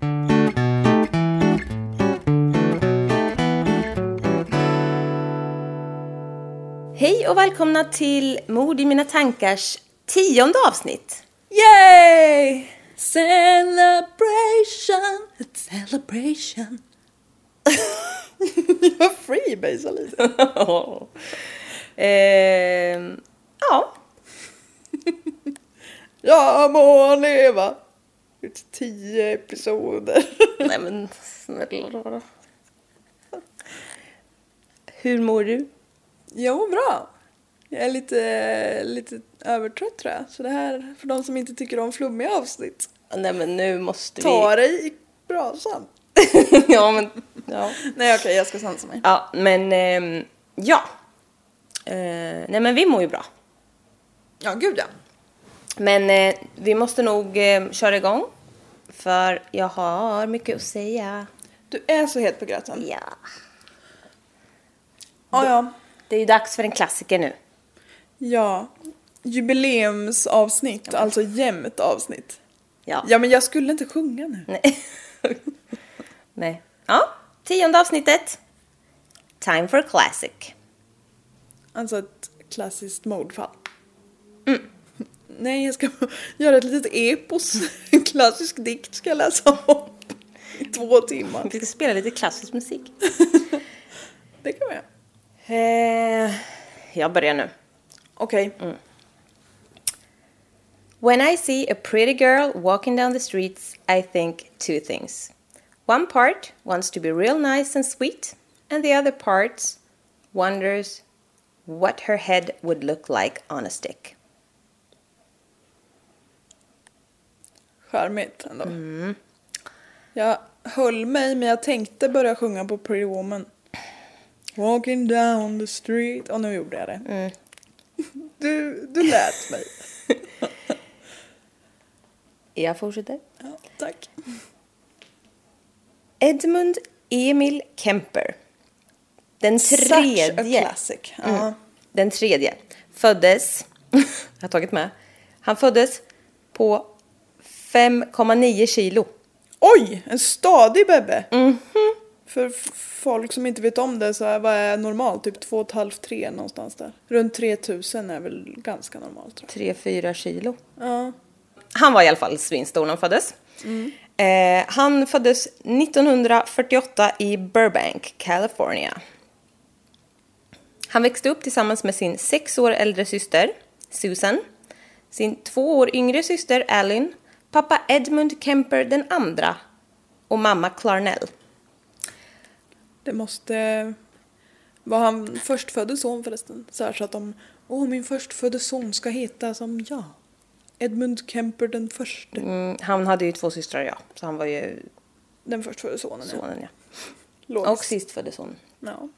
Hej och välkomna till Mord i mina tankars tionde avsnitt. Yay! Celebration, celebration. Jag freebasar lite. Ehm, ja, Jag må leva. Ut tio episoder. nej men snälla. Hur mår du? Jo, bra. Jag är lite, lite övertrött tror jag. Så det här, för de som inte tycker om flummiga avsnitt. Nej men nu måste vi... Ta dig i brasan. ja men, ja. Nej okej, jag ska sansa mig. Ja men, ehm, ja. Eh, nej men vi mår ju bra. Ja, gud ja. Men eh, vi måste nog eh, köra igång. För jag har mycket att säga. Du är så het på gröten. Ja. Ja, ja. Det är ju dags för en klassiker nu. Ja. Jubileumsavsnitt, alltså jämnt avsnitt. Ja. Ja, men jag skulle inte sjunga nu. Nej. Nej. Ja, tionde avsnittet. Time for a classic. Alltså ett klassiskt mordfall. Nej, jag ska göra ett litet epos. En klassisk dikt ska jag läsa om i två timmar. Vi ska spela lite klassisk musik. Det kan vi göra. Eh, jag börjar nu. Okej. When I see a pretty girl walking down the streets, I think two things. One part wants to be real nice and sweet, and the other part wonders what her head would look like on a stick. Charmigt ändå. Jag höll mig, men jag tänkte börja sjunga på Pretty Woman. Walking down the street. Och nu gjorde jag det. Du, du lät mig. Jag fortsätter. Ja, tack. Edmund Emil Kemper. Den Such a tredje. classic. Ja. Den tredje. Föddes, jag har tagit med, han föddes på 5,9 kilo. Oj, en stadig bebbe. För f- folk som inte vet om det så är, vad är normalt? Typ 2,5-3 någonstans där. Runt 3000 är väl ganska normalt tror 3-4 kilo. Ja. Han var i alla fall svinstor när han föddes. Eh, han föddes 1948 i Burbank, California. Han växte upp tillsammans med sin sex år äldre syster, Susan, sin två år yngre syster, Alin, pappa Edmund Kemper den andra och mamma Clarnell. Det måste vara han förstfödde son förresten. Så, här, så att de, åh min förstfödde son ska heta som jag. Edmund Kemper den förste. Mm, han hade ju två systrar, ja. Så han var ju Den förstfödde sonen ja. sonen, ja. Logiskt. Och sistfödde sonen. Ja.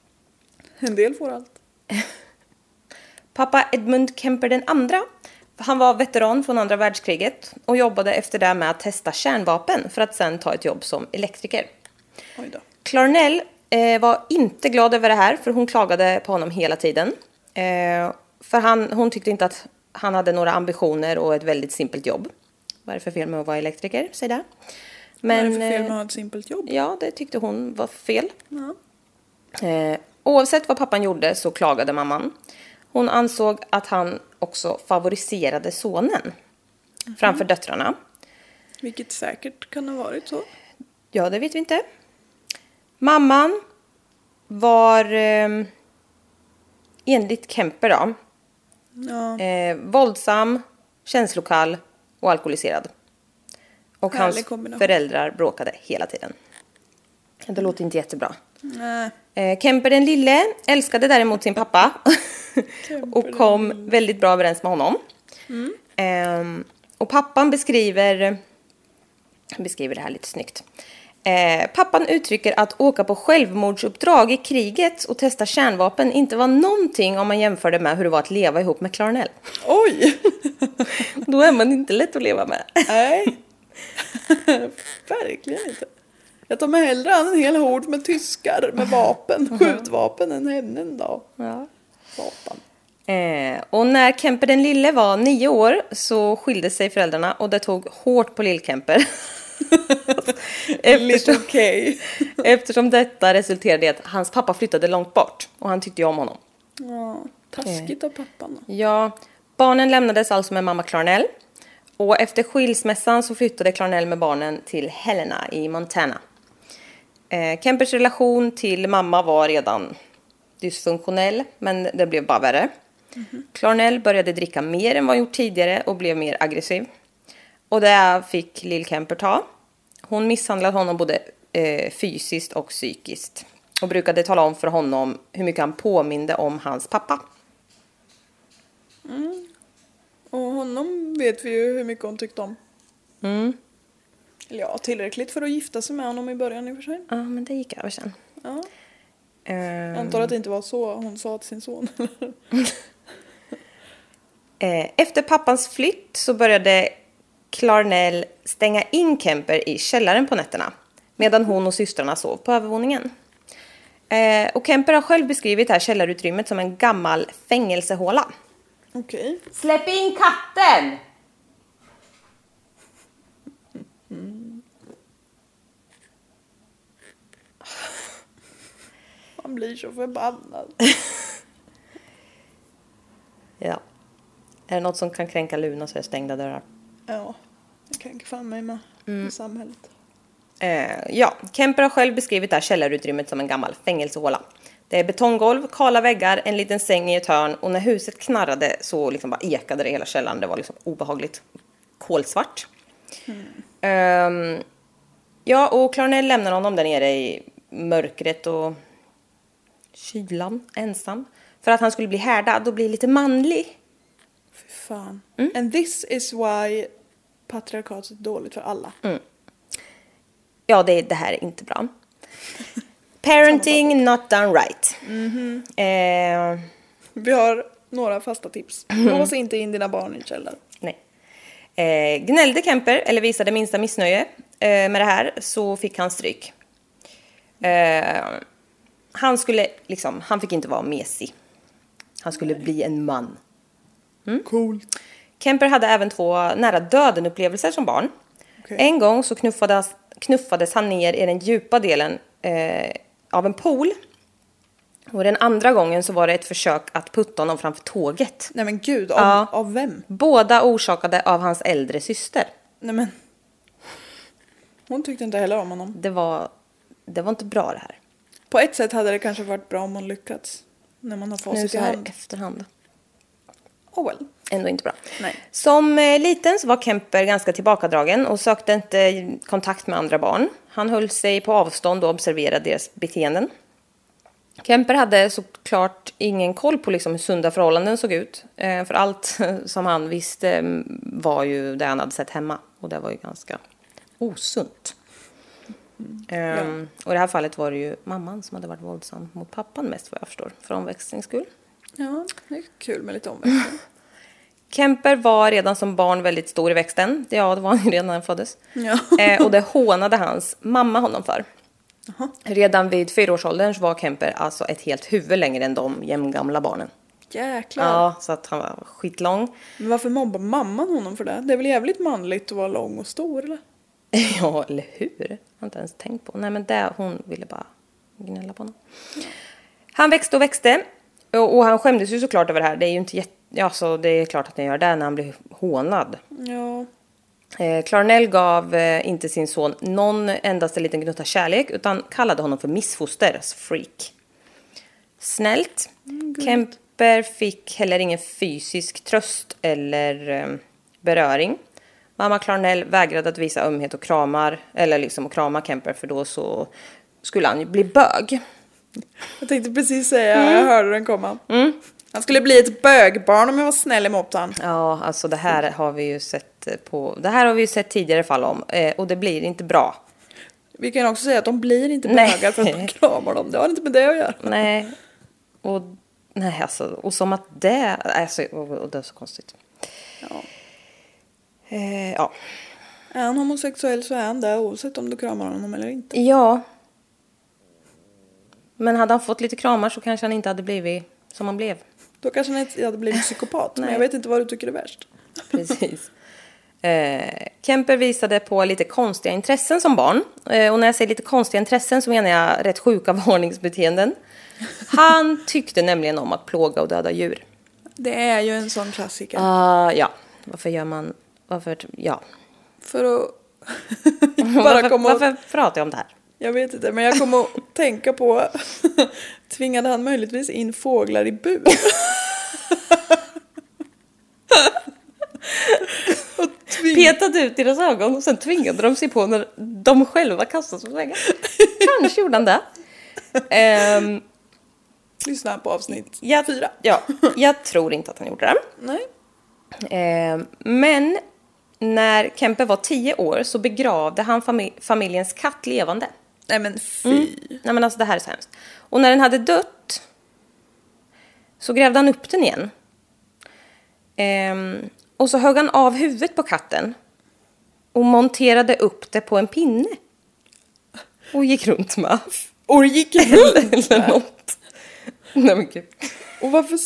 En del får allt. Pappa Edmund Kemper den andra han var veteran från andra världskriget och jobbade efter det med att testa kärnvapen för att sen ta ett jobb som elektriker. Oj. Clarnell eh, var inte glad över det här för hon klagade på honom hela tiden. Eh, för han, hon tyckte inte att han hade några ambitioner och ett väldigt simpelt jobb. Vad är det för fel med att vara elektriker? Säg det. Vad är Men, det för fel eh, med att ha ett simpelt jobb? Ja, det tyckte hon var fel. Ja. Eh, oavsett vad pappan gjorde så klagade mamman. Hon ansåg att han också favoriserade sonen framför döttrarna. Vilket säkert kan ha varit så. Ja, det vet vi inte. Mamman var eh, enligt Kemper då, Ja. eh, våldsam, känslokall och alkoholiserad. Och Härlig hans kombination. föräldrar bråkade hela tiden. Det låter inte jättebra. Nej. Eh, Kemper den lille älskade däremot sin pappa och kom väldigt bra överens med honom. Ehm, och pappan beskriver, beskriver det här lite snyggt. Eh, pappan uttrycker att åka på självmordsuppdrag i kriget och testa kärnvapen inte var någonting om man jämförde med hur det var att leva ihop med Clarnell. Oj! Då är man inte lätt att leva med. Nej. Verkligen inte. Jag tar mig hellre an en hel hord med tyskar med vapen, skjutvapen än henne en dag. Ja. Satan. Eh, och när Kemper den lille var nio år så skilde sig föräldrarna och det tog hårt på lill-Kemper. Eftersom, okej. eftersom detta resulterade i att hans pappa flyttade långt bort och han tyckte ju om honom. Ja, taskigt av pappan då. Ja, barnen lämnades alltså med mamma Clarnell. Och efter skilsmässan så flyttade Clarnell med barnen till Helena i Montana. Eh, Kempers relation till mamma var redan dysfunktionell, men det blev bara värre. Clarnell började dricka mer än vad han gjort tidigare och blev mer aggressiv. Och det fick Lill Kemper ta. Hon misshandlade honom både eh, fysiskt och psykiskt. Och brukade tala om för honom hur mycket han påminde om hans pappa. Och honom vet vi ju hur mycket hon tyckte om. Mm. Eller ja, tillräckligt för att gifta sig med honom i början i och för sig. Ja, men det gick över sen. Ja. Ehm, Jag antar att det inte var så hon sa till sin son. eh, efter pappans flytt så började Clarnell stänga in Kemper i källaren på nätterna. Medan hon och systrarna sov på övervåningen. Eh, och Kemper har själv beskrivit det här källarutrymmet som en gammal fängelsehåla. Okej. Släpp in katten! Man blir så förbannad. Ja. Är det något som kan kränka Luna så är det stängda dörrar. Ja, det kränker fan mig med i samhället. Eh, ja, Kemper har själv beskrivit det här källarutrymmet som en gammal fängelsehåla. Det är betonggolv, kala väggar, en liten säng i ett hörn och när huset knarrade så liksom bara ekade det i hela källaren. Det var liksom obehagligt kolsvart. Ehm, ja, och Clarnell lämnar honom där nere i mörkret och kylan, ensam. För att han skulle bli härdad och bli lite manlig. Fy fan. And this is why patriarkatet är dåligt för alla. Ja, det, det här är inte bra. Parenting not done right. Eh, Vi har några fasta tips. Lås inte in dina barn i en källare. nej. Eh, gnällde Kemper, eller visade minsta missnöje eh, med det här, så fick han stryk. Eh, han skulle liksom, han fick inte vara mesig. Han skulle bli en man. Coolt. Kemper hade även två nära döden-upplevelser som barn. Okej. En gång så knuffades, knuffades han ner i den djupa delen eh, av en pool. Och den andra gången så var det ett försök att putta honom framför tåget. Nej men gud, av, Ja. av vem? Båda orsakade av hans äldre syster. Nej men. Hon tyckte inte heller om honom. Det var, det var inte bra det här. På ett sätt hade det kanske varit bra om hon lyckats. När man har Nu facit i så här hand. efterhand. Oh well. Ändå inte bra. Nej. Som eh, liten så var Kemper ganska tillbakadragen och sökte inte kontakt med andra barn. Han höll sig på avstånd och observerade deras beteenden. Kemper hade såklart ingen koll på liksom hur sunda förhållanden såg ut. Eh, för allt som han visste mm, var ju det han hade sett hemma. Och det var ju ganska osunt. Ehm, Och i det här fallet var det ju mamman som hade varit våldsam mot pappan mest vad jag förstår. För omväxlings skull. Ja, det är kul med lite omväxling. Kemper var redan som barn väldigt stor i växten. Ja, det var han ju redan när han föddes. Ja. Eh, och det hånade hans mamma honom för. Redan vid fyraårsåldern så var Kemper alltså ett helt huvud längre än de jämngamla barnen. Jäklar. Ja, så att han var skitlång. Men varför mobbar mamman honom för det? Det är väl jävligt manligt att vara lång och stor eller? Ja, eller hur? Har inte ens tänkt på. Nej, men det, hon ville bara gnälla på honom. Han växte och växte. Och, och han skämdes ju såklart över det här. Det är ju inte jätte... Ja, så det är klart att han gör det när han blir hånad. Ja. Eh, Clarnell gav eh, inte sin son någon endaste liten gnutta kärlek utan kallade honom för missfoster, alltså freak. Snällt. Kemper fick heller ingen fysisk tröst eller eh, beröring. Mamma Clarnell vägrade att visa ömhet och kramar, eller liksom att krama Kemper för då så skulle han ju bli bög. Jag tänkte precis säga, jag hörde den komma. Han skulle bli ett bögbarn om jag var snäll emot han. Ja, alltså det här har vi ju sett på, det här har vi ju sett tidigare fall om eh, och det blir inte bra. Vi kan också säga att de blir inte bögar för att man kramar dem. Det har inte med det att göra. Nej. Och, nej, alltså, och som att det... Alltså, och, och det är så konstigt. Ja. Eh, ja. Är han homosexuell så är han det oavsett om du kramar honom eller inte. ja. Men hade han fått lite kramar så kanske han inte hade blivit som han blev. Då kanske han inte hade blivit psykopat. men jag vet inte vad du tycker är värst. Precis. Eh, Kemper visade på lite konstiga intressen som barn. Eh, och när jag säger lite konstiga intressen så menar jag rätt sjuka varningsbeteenden. Han tyckte nämligen om att plåga och döda djur. Det är ju en sån klassiker. Ah, ja, varför gör man... Varför... Ja. För att... bara varför, komma och... varför pratar jag om det här? Jag vet inte, men jag kommer att tänka på... Tvingade han möjligtvis in fåglar i bur? Tving... Petade ut deras ögon och sen tvingade de sig på när de själva kastades på väggen. Kanske gjorde han det. Ehm, Lyssna på avsnitt jag, fyra. Ja, jag tror inte att han gjorde det. Nej. Ehm, men när Kempe var tio år så begravde han fami- familjens katt levande. Nej men fy. Mm. Nej men alltså det här är så hemskt. Och när den hade dött så grävde han upp den igen. Ehm, och så högg han av huvudet på katten och monterade upp det på en pinne. Och gick runt med. Och gick runt. Eller något. Nej men gud. Och varför...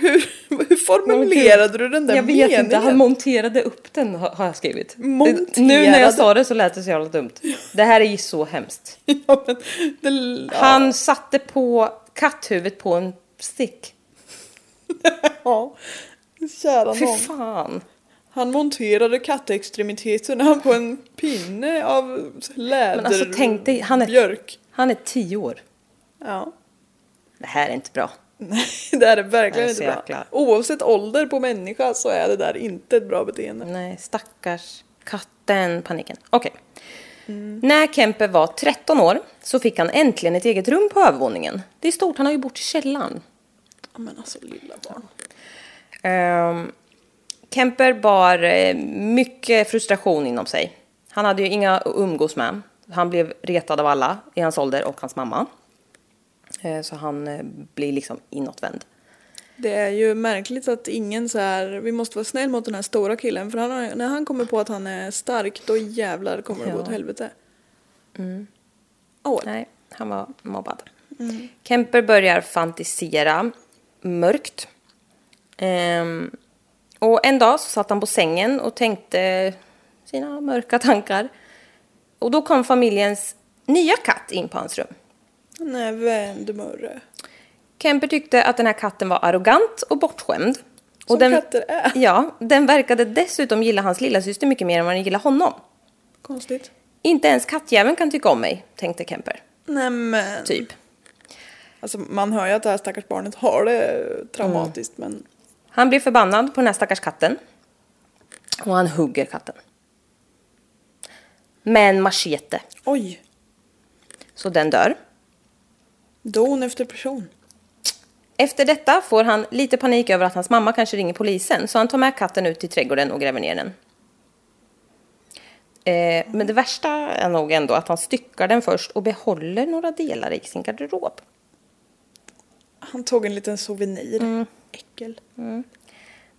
Hur, hur formulerade du den där Jag vet meningen? inte, han monterade upp den har jag skrivit. Monterade? Nu när jag sa det så lät det så jävla dumt. Det här är ju så hemskt. ja, men det, ja. Han satte på katthuvudet på en stick. Ja. Kära Fy fan. Han monterade kattextremiteterna på en pinne av läder... Men alltså tänk dig, han är, Björk. han är tio år. Ja. Det här är inte bra. Nej, det är det verkligen inte bra. jäkla- Oavsett ålder på människa så är det där inte ett bra beteende. Nej, stackars katten, paniken. Okej. När Kempe var 13 år så fick han äntligen ett eget rum på övervåningen. Det är stort, han har ju bott i källaren. Men alltså lilla barn. Um, Kemper bar eh, mycket frustration inom sig. Han hade ju inga att umgås med. Han blev retad av alla i hans ålder och hans mamma. Eh, så han eh, blir liksom inåtvänd. Det är ju märkligt att ingen så här, vi måste vara snäll mot den här stora killen för han, när han kommer på att han är stark då jävlar kommer det gå Ja. åt helvete. Åh, Nej, han var mobbad. Kemper börjar fantisera mörkt. Ehm, och en dag så satt han på sängen och tänkte sina mörka tankar. Och då kom familjens nya katt in på hans rum. Nej, vändmurre. Kemper tyckte att den här katten var arrogant och bortskämd. Och Som den, katter är. Ja, den verkade dessutom gilla hans lilla syster mycket mer än vad den gillade honom. Konstigt. Inte ens kattjäveln kan tycka om mig, tänkte Kemper. Nej men. Typ. Alltså man hör ju att det här stackars barnet har det traumatiskt men. Han blir förbannad på den här stackars katten. Och han hugger katten. Med en machete. Oj. Så den dör. Don efter person. Efter detta får han lite panik över att hans mamma kanske ringer polisen. Så han tar med katten ut i trädgården och gräver ner den. Eh, men det värsta är nog ändå att han styckar den först och behåller några delar i sin garderob. Han tog en liten souvenir. Äckel.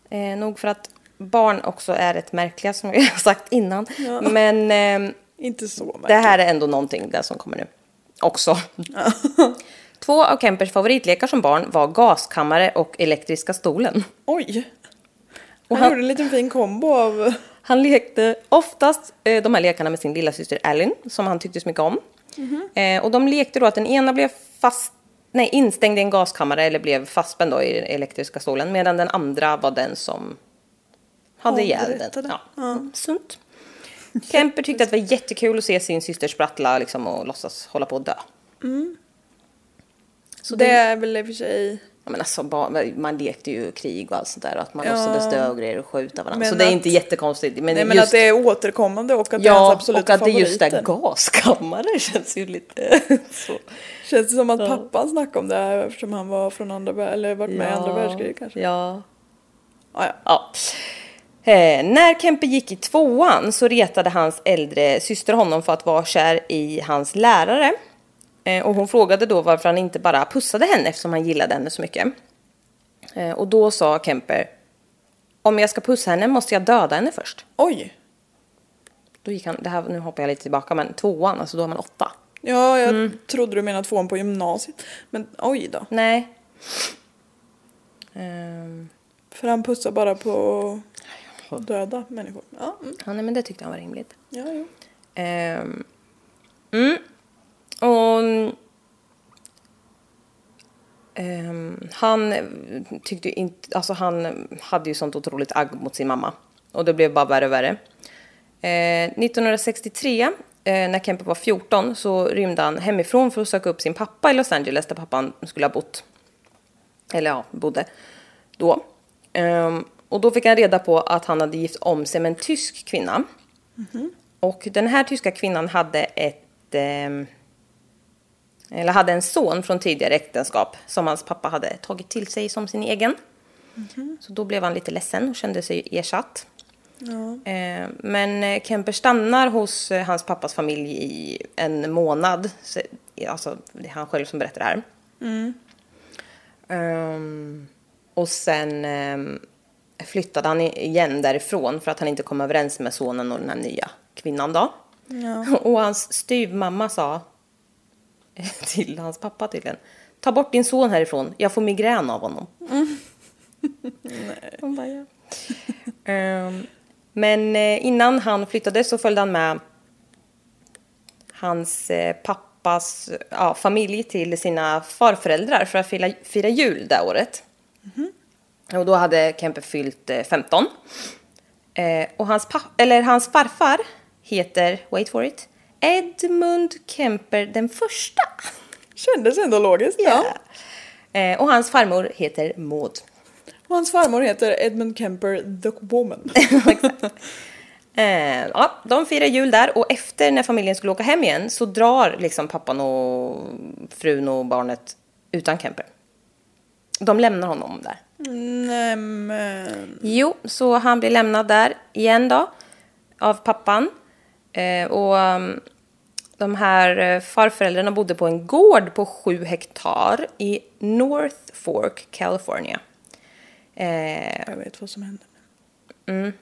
Eh, nog för att barn också är rätt märkliga som jag har sagt innan. Men ehm, Inte så märkligt. det här är ändå någonting där som kommer nu. Också. Två av Kempers favoritlekar som barn var gaskammare och elektriska stolen. Oj! Han, han- gjorde en liten fin kombo av... Han lekte oftast eh, de här lekarna med sin lilla syster Ellen, som han tyckte så mycket om. Eh, och de lekte då att den ena blev fast, nej, instängd i en gaskammare eller blev fastspänd då i den elektriska stolen, medan den andra var den som hade ihjäl den. Ja. Mm, Sunt. Kemper tyckte att det var jättekul att se sin syster sprattla liksom, och låtsas hålla på att dö. Så det är väl i och för sig... Ja, men alltså, man lekte ju krig och allt sånt där och att man Ja. låtsades dö och grejer och skjuta varandra. Men så det är inte jättekonstigt. Men, Nej men just, att det är återkommande och att det är hans Ja, absoluta och att det är just det favoriter. gaskammare känns ju lite så. Känns det som att pappan snackade om det här eftersom han var från andra eller varit med i andra världskriget kanske? Ja. Ja, ja. ja. Eh, när Kempe gick i tvåan så retade hans äldre syster honom för att vara kär i hans lärare. Eh, och hon frågade då varför han inte bara pussade henne eftersom han gillade henne så mycket. Eh, och då sa Kemper, om jag ska pussa henne måste jag döda henne först. Oj! Då gick han, det här, nu hoppar jag lite tillbaka, men tvåan, alltså då är man åtta. Ja, jag Mm. trodde du menade tvåan på gymnasiet. Men oj då. Nej. Ehm, För han pussar bara på döda människor. Ja, mm. ja, nej, men det tyckte han var rimligt. ja, jo. Ehm, mm. Och... ehm, han tyckte inte... Alltså han hade ju sånt otroligt agg mot sin mamma. Och det blev bara värre och värre. Eh, 1963, eh, när Kemper var 14, så rymde han hemifrån för att söka upp sin pappa i Los Angeles, där pappan skulle ha bott. Eller ja, bodde då. Ehm, och då fick han reda på att han hade gift om sig med en tysk kvinna. Och den här tyska kvinnan hade ett... ehm, eller hade en son från tidigare äktenskap som hans pappa hade tagit till sig som sin egen. Så då blev han lite ledsen och kände sig ersatt. Eh, men eh, Kemper stannar hos eh, hans pappas familj i en månad. Så, alltså, det är han själv som berättar det här. Ehm, och sen ehm, flyttade han igen därifrån för att han inte kom överens med sonen och den här nya kvinnan då. Och hans styvmamma sa till hans pappa tydligen. Ta bort din son härifrån, jag får migrän av honom. Han bara, ja. Ehm, men eh, innan han flyttade så följde han med hans eh, pappas ja, familj till sina farföräldrar för att fira, fira jul det året. Och då hade Kemper fyllt eh, 15. Eh, och hans, eller hans farfar heter, wait for it, Edmund Kemper den första. Kändes ändå logiskt. Ja. Eh, och hans farmor heter Maud. Och hans farmor heter Edmund Kemper the Woman. Eh, ja, de firar jul där och efter när familjen skulle åka hem igen så drar liksom pappan och frun och barnet utan Kemper. De lämnar honom där. Nämen. Jo, så han blir lämnad där igen då av pappan. Eh, och um, de här eh, farföräldrarna bodde på en gård på sju hektar i North Fork, California. Eh, Jag vet vad som hände.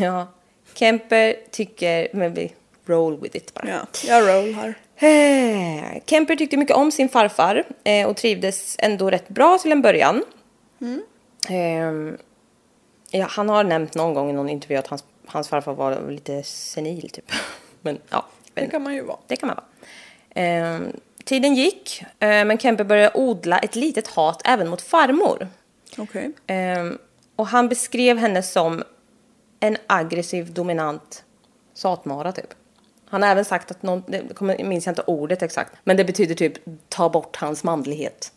ja, Kemper tycker, men vi roll with it bara. Ja, jag roll här. Eh, Kemper tyckte mycket om sin farfar eh, och trivdes ändå rätt bra till en början. Eh, ja, han har nämnt någon gång i någon intervju att hans, hans farfar var lite senil typ. Men ja, Det kan man ju vara. det kan man vara. Eh, tiden gick, eh, men Kemper började odla ett litet hat även mot farmor. Okej. Ehm, och han beskrev henne som en aggressiv, dominant satmara typ. Han har även sagt att någon, det minns jag inte ordet exakt, men det betyder typ ta bort hans manlighet.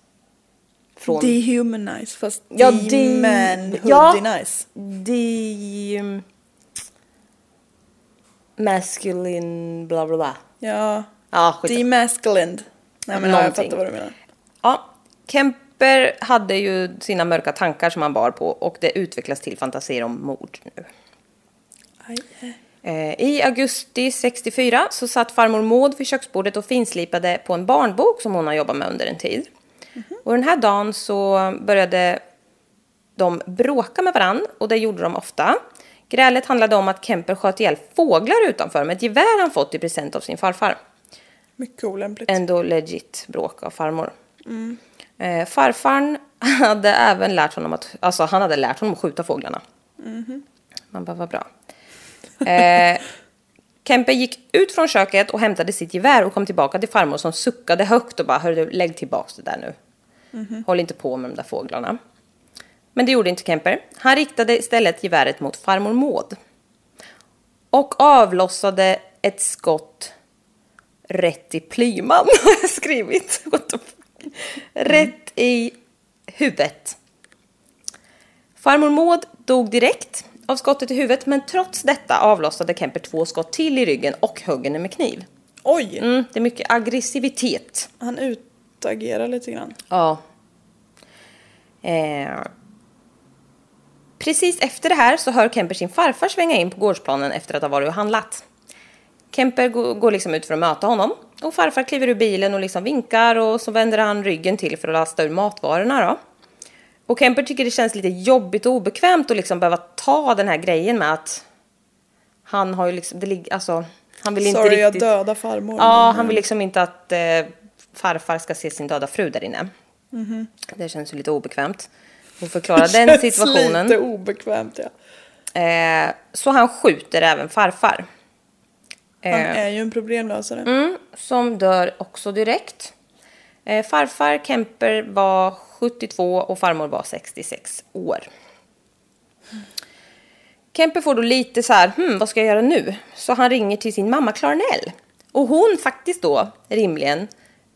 Från... Dehumanize fast Ja, de... de- manhood ja. nice. De... Masculine, bla bla bla. Ja. Ja, skit. Demasculined. Nej men ja, jag fattar vad du menar. Ja, Kemper hade ju sina mörka tankar som han bar på och det utvecklas till fantasier om mord nu. Aj, aj. Eh, I augusti 64 så satt farmor Maud vid köksbordet och finslipade på en barnbok som hon har jobbat med under en tid. Och den här dagen så började de bråkade med varann och det gjorde de ofta. Grälet handlade om att Kemper sköt ihjäl fåglar utanför med ett gevär han fått i present av sin farfar. Mycket olämpligt. Ändå legit bråk av farmor. Eh, farfarn hade även lärt honom att, alltså han hade lärt honom att skjuta fåglarna. Man bara, vad bra. Eh, Kemper gick ut från köket och hämtade sitt gevär och kom tillbaka till farmor som suckade högt och bara, hörru, lägg tillbaks det där nu. Håll inte på med de där fåglarna. Men det gjorde inte Kemper. Han riktade istället geväret mot farmor Maud. Och avlossade ett skott rätt i plyman, har jag skrivit. What the fuck? Rätt i huvudet. Farmor Maud dog direkt av skottet i huvudet men trots detta avlossade Kemper två skott till i ryggen och högg henne med kniv. Oj! Mm, det är mycket aggressivitet. Han utagerar lite grann. Ja. Eh. Precis efter det här så hör Kemper sin farfar svänga in på gårdsplanen efter att ha varit och handlat. Kemper gå- går liksom ut för att möta honom och farfar kliver ur bilen och liksom vinkar och så vänder han ryggen till för att lasta ur matvarorna då. Och Kemper tycker det känns lite jobbigt och obekvämt att liksom behöva ta den här grejen med att han har ju liksom, det ligger, alltså, han vill inte Sorry, jag riktigt... döda farmor. Ja, men, han vill liksom inte att eh, farfar ska se sin döda fru där inne. Det känns ju lite obekvämt att förklara den Känns situationen. lite obekvämt ja. Eh, så han skjuter även farfar. Han Eh, är ju en problemlösare. mm, som dör också direkt. Eh, farfar Kemper var 72 och farmor var 66 år. Kemper får då lite så här, hmm, vad ska jag göra nu? Så han ringer till sin mamma Clarnell. Och hon faktiskt då rimligen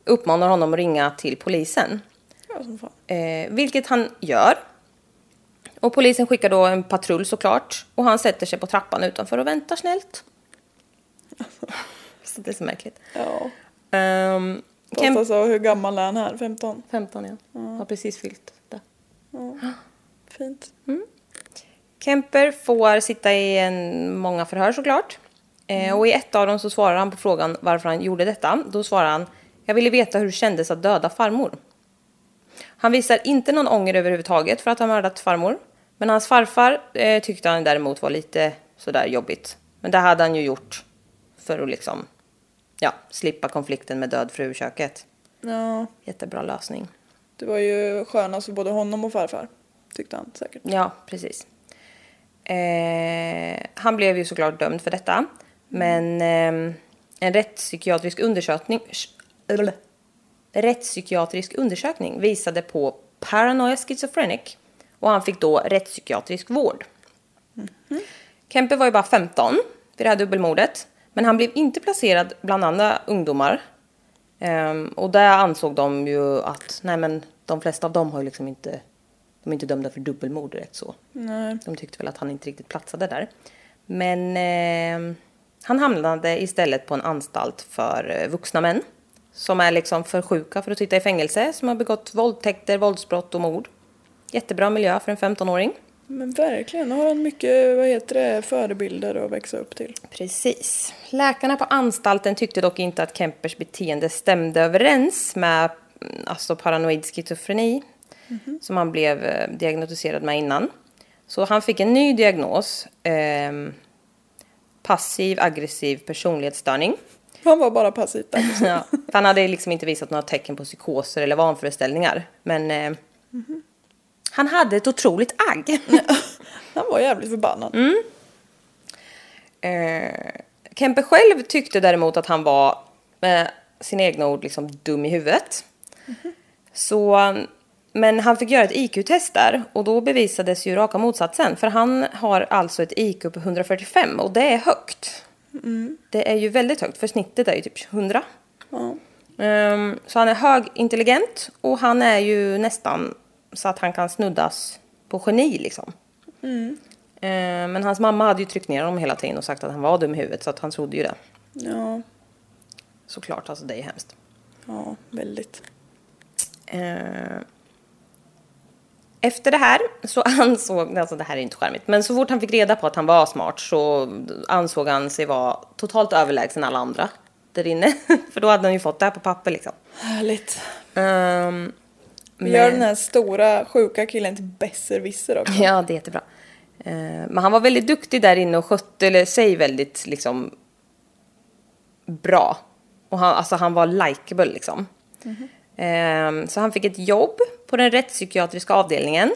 uppmanar honom att ringa till polisen. Ja. Eh, vilket han gör. Och polisen skickar då en patrull såklart. Och han sätter sig på trappan utanför och väntar snällt. så det är så märkligt. Ja. Um, Fast alltså, hur gammal är han här? 15? 15 ja. Har precis fyllt det. Fint. Kemper får sitta i en, många förhör såklart. Eh, och i ett av dem så svarar han på frågan varför han gjorde detta. Då svarar han, jag ville veta hur det kändes att döda farmor. Han visar inte någon ånger överhuvudtaget för att ha mördat farmor. Men hans farfar eh, tyckte han däremot var lite sådär jobbigt. Men det hade han ju gjort för att liksom, ja, slippa konflikten med död fru i köket. Ja, Jättebra lösning. det var ju skönast för både honom och farfar. Tyckte han säkert. Ja, precis. Eh, han blev ju såklart dömd för detta. Men eh, en rättspsykiatrisk undersökning, rättspsykiatrisk undersökning visade på paranoia schizophrenic och han fick då rättspsykiatrisk vård. Kempe var ju bara 15 vid det här dubbelmordet. Men han blev inte placerad bland andra ungdomar. Ehm, och där ansåg de ju att nej men de flesta av dem har ju liksom inte, de är inte dömda för dubbelmord direkt så. Nej. De tyckte väl att han inte riktigt platsade där. Men ehm, han hamnade istället på en anstalt för eh, vuxna män. Som är liksom för sjuka för att sitta i fängelse, som har begått våldtäkter, våldsbrott och mord. Jättebra miljö för en 15-åring. Men verkligen, har han mycket, vad heter det, förebilder att växa upp till. Precis. Läkarna på anstalten tyckte dock inte att Kempers beteende stämde överens med mm, alltså paranoid schizofreni som han blev eh, diagnostiserad med innan. Så han fick en ny diagnos. ehm, passiv aggressiv personlighetsstörning. Han var bara passivt aggressiv. Ja, han hade liksom inte visat några tecken på psykoser eller vanföreställningar. Men eh, han hade ett otroligt agg. Han var jävligt förbannad. Eh, Kempe själv tyckte däremot att han var, med sina egna ord, liksom dum i huvudet. Så, men han fick göra ett IQ-test där och då bevisades ju raka motsatsen. För han har alltså ett IQ på 145 och det är högt. Det är ju väldigt högt för snittet är ju typ 100. Ja. Ehm, så han är högintelligent och han är ju nästan så att han kan snuddas på geni liksom. Ehm, men hans mamma hade ju tryckt ner honom hela tiden och sagt att han var dum i huvudet så att han trodde ju det. ja, Såklart, alltså det är hemskt. ja, väldigt. Ehm, efter det här så ansåg, alltså det här är inte charmigt, men så fort han fick reda på att han var smart så ansåg han sig vara totalt överlägsen alla andra där inne. För då hade han ju fått det här på papper liksom. Härligt. Ehm, Vi gör den här stora sjuka killen till besserwisser också. Ja, det är jättebra. Eh, Men han var väldigt duktig där inne och skötte eller, sig väldigt liksom bra. Och han, alltså, han var likeable liksom. Eh, Så han fick ett jobb på den rättspsykiatriska avdelningen.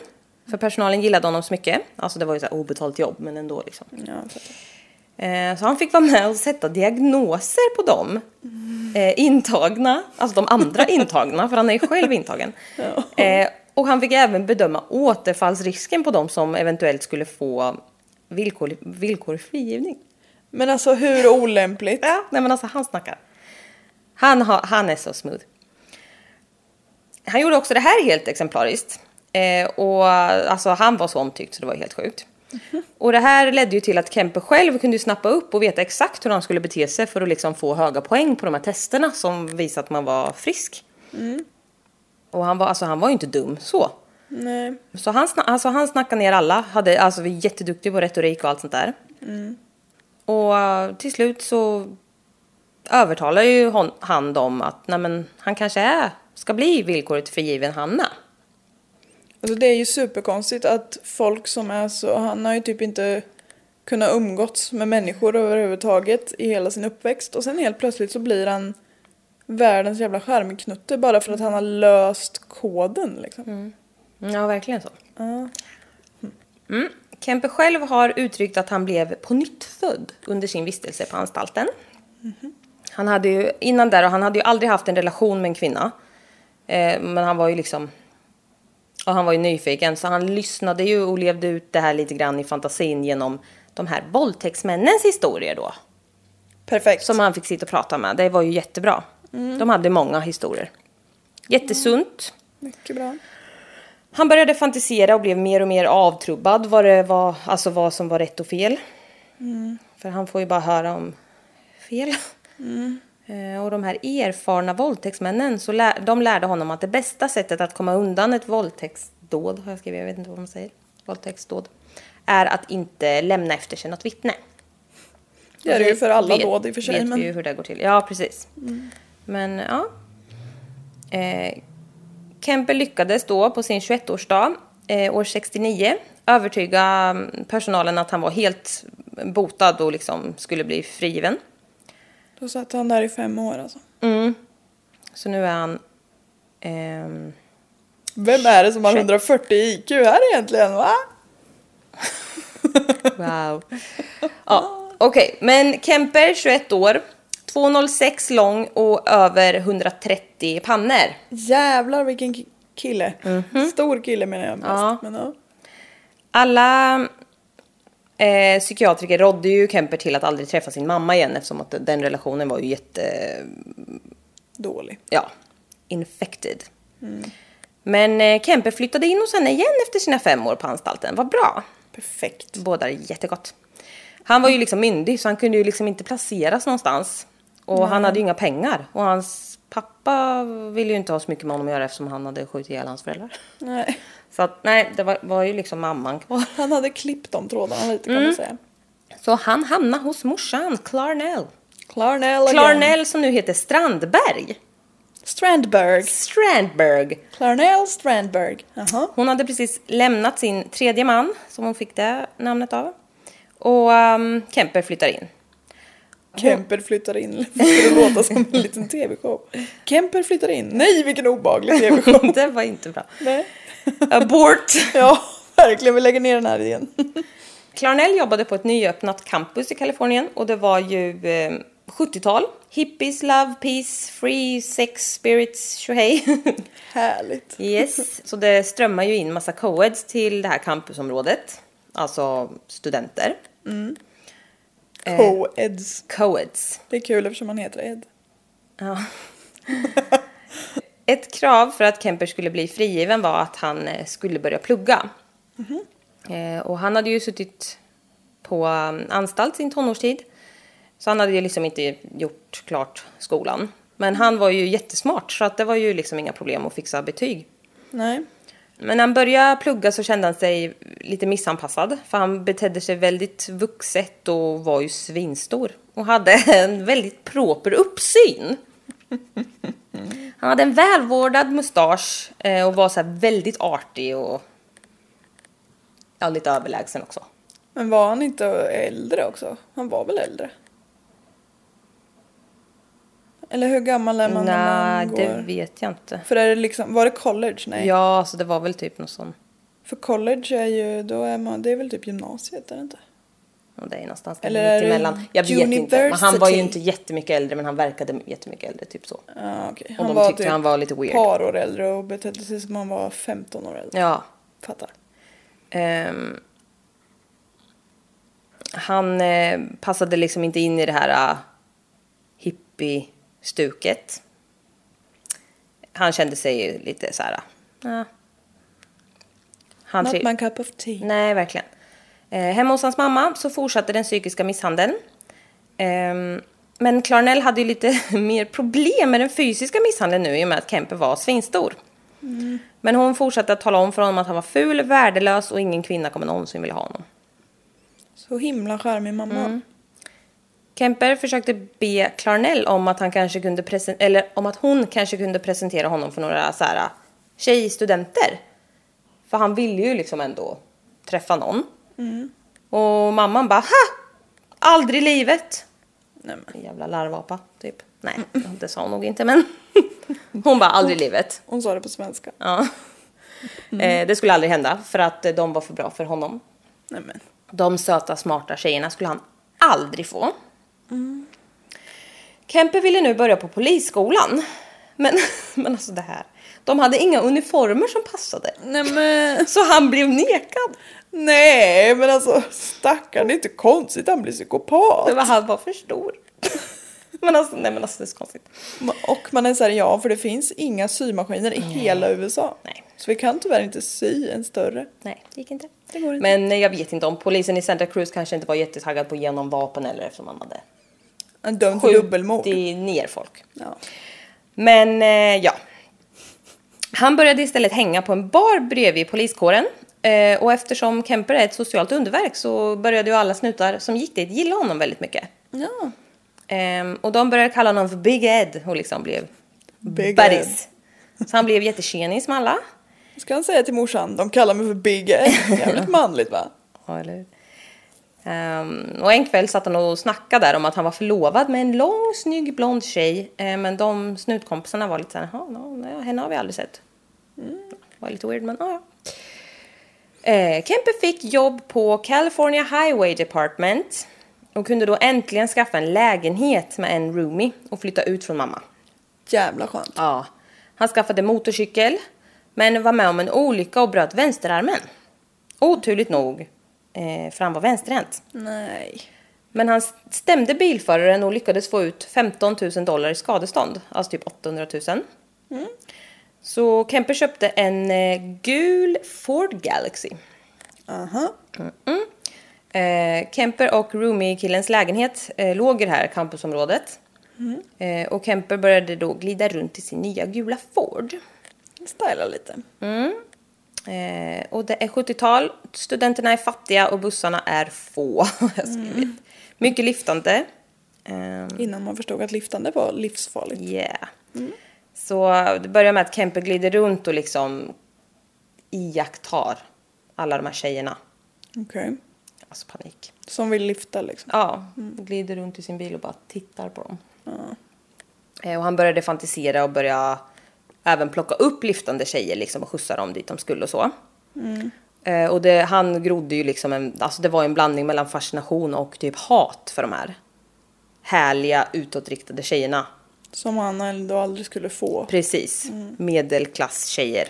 För personalen gillade honom så mycket. Alltså det var ju så här obetalt jobb men ändå liksom. Ja, jag fattar. Eh, Så han fick vara med och sätta diagnoser på dem eh, intagna, alltså de andra intagna, för han är ju själv intagen. Eh, och han fick även bedöma återfallsrisken på dem som eventuellt skulle få villkorlig, villkorlig frigivning. Men alltså hur olämpligt? Ja, nej men alltså han snackar. Han, har, han är så smooth. Han gjorde också det här helt exemplariskt. Eh, och alltså han var så omtyckt så det var helt sjukt. Och det här ledde ju till att Kemper själv kunde snappa upp och veta exakt hur han skulle bete sig för att liksom få höga poäng på de här testerna som visade att man var frisk. Och han var, alltså, han var ju inte dum så. Nej. Så han, alltså, han snackade ner alla, hade, alltså, var jätteduktig på retorik och allt sånt där. Och eh, till slut så övertalar ju hon, han dem att nej, men, han kanske är, ska bli villkorligt frigiven Hanna. Alltså det är ju superkonstigt att folk som är så, han har ju typ inte kunnat umgåtts med människor överhuvudtaget i hela sin uppväxt och sen helt plötsligt så blir han världens jävla skärmknutte bara för att han har löst koden liksom. Ja, verkligen så. Ja. Mm. Kempe själv har uttryckt att han blev på nytt född under sin vistelse på anstalten. Han hade ju, innan där, och han hade ju aldrig haft en relation med en kvinna. Eh, men han var ju liksom, och han var ju nyfiken så han lyssnade ju och levde ut det här lite grann i fantasin genom de här våldtäktsmännens historier då. Perfekt. Som han fick sitta och prata med. Det var ju jättebra. De hade många historier. Jättesunt. Mycket bra. Han började fantisera och blev mer och mer avtrubbad vad, det var, alltså vad som var rätt och fel. För han får ju bara höra om fel. Eh, Och de här erfarna våldtäktsmännen, så lär, de lärde honom att det bästa sättet att komma undan ett våldtäktsdåd, har jag skrivit, jag vet inte vad man säger, våldtäktsdåd, är att inte lämna efter sig något vittne. Det är det ju för alla vet, dåd i och för sig. vet Men... vi ju hur det går till. Ja, precis. Men ja. Eh, Kemper lyckades då på sin 21-årsdag eh, år 69 övertyga mm, personalen att han var helt botad och liksom skulle bli frigiven. Då satt han där i fem år alltså. Så nu är han... ehm, Vem är det som har 140 IQ här egentligen va? wow. ja, okej. Men Kemper, 21 år. 2,06 lång och över 130 pannor. Jävlar vilken ki- kille. Stor kille menar jag mest. Ja. Men, ja. Alla eh, psykiatriker rådde ju Kemper till att aldrig träffa sin mamma igen eftersom att den relationen var ju jätte... Dålig. Ja, infected. Men eh, Kemper flyttade in hos henne igen efter sina fem år på anstalten. Vad bra. Perfekt. Båda jättegott. Han var ju liksom myndig så han kunde ju liksom inte placeras någonstans. Och han hade ju inga pengar. Och hans pappa ville ju inte ha så mycket med honom att göra eftersom han hade skjutit ihjäl hans föräldrar. Nej. Så att nej, det var, var ju liksom mamman kvar. Han hade klippt de trådarna lite kan Mm. man säga. Så han hamnade hos morsan, Clarnell. Clarnell again. Clarnell som nu heter Strandberg. Strandberg. Strandberg. Clarnell Strandberg. Jaha. Hon hade precis lämnat sin tredje man, som hon fick det namnet av. Och um, Kemper flyttar in. Kemper flyttar in. Det låta som en liten tv-show. Kemper flyttar in. Nej vilken obehaglig tv-show. det var inte bra. Nej. Abort! Ja, verkligen. Vi lägger ner den här igen. Clarnell jobbade på ett nyöppnat campus i Kalifornien och det var ju eh, 70-tal. Hippies, love, peace, free, sex, spirits, tjohej. Härligt. yes, så det strömmar ju in massa coeds till det här campusområdet. Alltså studenter. Eh. Co-eds. Coeds. Det är kul eftersom han heter Ed. Ja. Ett krav för att Kemper skulle bli frigiven var att han eh, skulle börja plugga. Eh, och han hade ju suttit på um, anstalt sin tonårstid. Så han hade ju liksom inte gjort klart skolan. Men han var ju jättesmart så att det var ju liksom inga problem att fixa betyg. Nej. Men när han började plugga så kände han sig lite missanpassad. För han betedde sig väldigt vuxet och var ju svinstor. Och hade en väldigt proper uppsyn. Han hade en välvårdad mustasch eh, och var så här väldigt artig och ja, lite överlägsen också. Men var han inte äldre också? Han var väl äldre? Eller hur gammal är man när Nej, man det går? vet jag inte. För är det liksom, var det college? Nej. Ja, så det var väl typ något sånt. För college är ju, då är man, det är väl typ gymnasiet, är det inte? Ja, Det är någonstans Eller Eller det emellan. Jag vet inte. Men han var ju inte jättemycket äldre men han verkade jättemycket äldre, typ så. Okej. Och Han de var tyckte typ han var lite weird. par år äldre och betedde sig som han var 15 år äldre. Ja. Fattar. Ehm, han eh, passade liksom inte in i det här uh, hippie-stuket. Han kände sig ju lite så här... Uh, han Not my cup of tea. Nej, verkligen. Eh, hemma hos hans mamma så fortsatte den psykiska misshandeln. Ehm, men Clarnell hade ju lite mer problem med den fysiska misshandeln nu i och med att Kemper var svinstor. Men hon fortsatte att tala om för honom att han var ful, värdelös och ingen kvinna kommer någonsin vilja ha honom. Så himla charmig mamma. Mm. Kemper försökte be Clarnell om att, han kanske kunde presen- eller om att hon kanske kunde presentera honom för några så här, tjejstudenter. För han ville ju liksom ändå träffa någon. Och mamman bara ha! Aldrig i livet! Nej, men. Jävla larvapa, typ. Nej, det sa hon nog inte men. hon bara aldrig i livet. Hon sa det på svenska. Ja. Eh, det skulle aldrig hända för att eh, de var för bra för honom. Nej men. De söta, smarta tjejerna skulle han aldrig få. Kemper ville nu börja på polisskolan. Men, men alltså det här. De hade inga uniformer som passade. Nej men. Så han blev nekad. Nej men alltså stackarn, det är inte konstigt han blir psykopat. Det var, han var för stor. Men alltså, nej men alltså det är så konstigt. Och man är såhär, ja för det finns inga symaskiner i hela USA. Nej. Så vi kan tyvärr inte sy en större. Nej, det gick inte. Det går inte. Men eh, jag vet inte om polisen i Santa Cruz kanske inte var jättetaggad på att ge någon vapen eller eftersom han hade En dömd för dubbelmord. skjutit ner folk. Ja. Men eh, ja. Han började istället hänga på en bar bredvid poliskåren. Eh, och eftersom Kemper är ett socialt underverk så började ju alla snutar som gick dit gilla honom väldigt mycket. ja. Ehm, och de började kalla honom för Big Ed och liksom blev Big buddies. Så han blev jättetjenis med alla. Ska han säga till morsan, de kallar mig för Big Ed. Jävligt manligt va? Ja, eller Ehm, och en kväll satt han och snackade där om att han var förlovad med en lång, snygg, blond tjej. Eh, men de snutkompisarna var lite såhär, "Jaha, no, henne har vi aldrig sett. Var lite weird, men ja, ja. Eh, Kemper fick jobb på California Highway Department och kunde då äntligen skaffa en lägenhet med en roomie och flytta ut från mamma. Jävla skönt. Ja. Han skaffade motorcykel, men var med om en olycka och bröt vänsterarmen. Oturligt nog, eh, för han var vänsterhänt. Nej. Men han stämde bilföraren och lyckades få ut 15 000 dollar i skadestånd, alltså typ 800 000. Så Kemper köpte en eh, gul Ford Galaxy. Aha. Eh, Kemper och roomie-killens lägenhet eh, låg i det här campusområdet. Eh, och Kemper började då glida runt i sin nya gula Ford. Styla lite. Eh, och det är 70-tal, studenterna är fattiga och bussarna är få. skrivit. Mycket liftande. Ehm, Innan man förstod att liftande var livsfarligt. Yeah. Så det börjar med att Kemper glider runt och liksom iakttar alla de här tjejerna. Okej. Alltså panik. Som vill lifta liksom. Ja, glider runt i sin bil och bara tittar på dem. Eh, Och han började fantisera och börja även plocka upp liftande tjejer liksom och skjutsa dem dit de skulle och så. Eh, Och det, han grodde ju liksom en, alltså det var en blandning mellan fascination och typ hat för de här härliga utåtriktade tjejerna. Som han ändå aldrig skulle få. Precis, medelklasstjejer.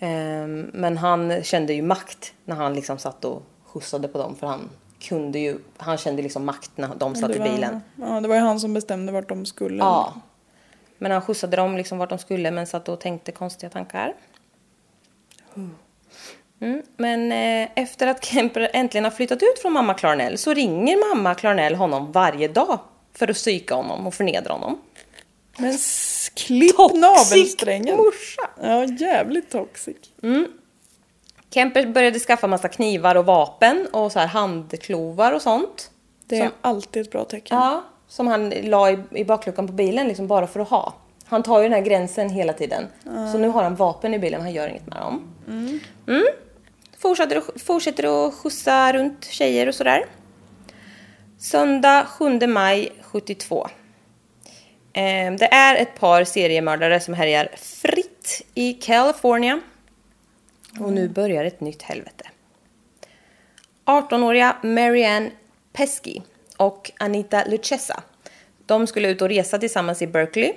Ehm, men han kände ju makt när han liksom satt och skjutsade på dem för han kunde ju, han kände liksom makt när de satt i bilen. Ja, det var ju han som bestämde vart de skulle. Ja. Men han skjutsade dem liksom vart de skulle men satt och tänkte konstiga tankar. Mm. Men eh, efter att Kemper äntligen har flyttat ut från mamma Clarnell så ringer mamma Clarnell honom varje dag för att psyka honom och förnedra honom. Men klipp Toxic navelsträngen. morsa. Ja, jävligt toxic. Kemper började skaffa massa knivar och vapen och så här handklovar och sånt. Det är Som- alltid ett bra tecken. Ja, som han la i, i bakluckan på bilen liksom bara för att ha. Han tar ju den här gränsen hela tiden. Så nu har han vapen i bilen, han gör inget med dem. Mm. Fortsätter, att- fortsätter att skjutsa runt tjejer och sådär. Söndag 7 maj 72. Eh, Det är ett par seriemördare som härjar fritt i California. Och nu börjar ett nytt helvete. 18-åriga Marianne Pesky och Anita Lucchesa. De skulle ut och resa tillsammans i Berkeley.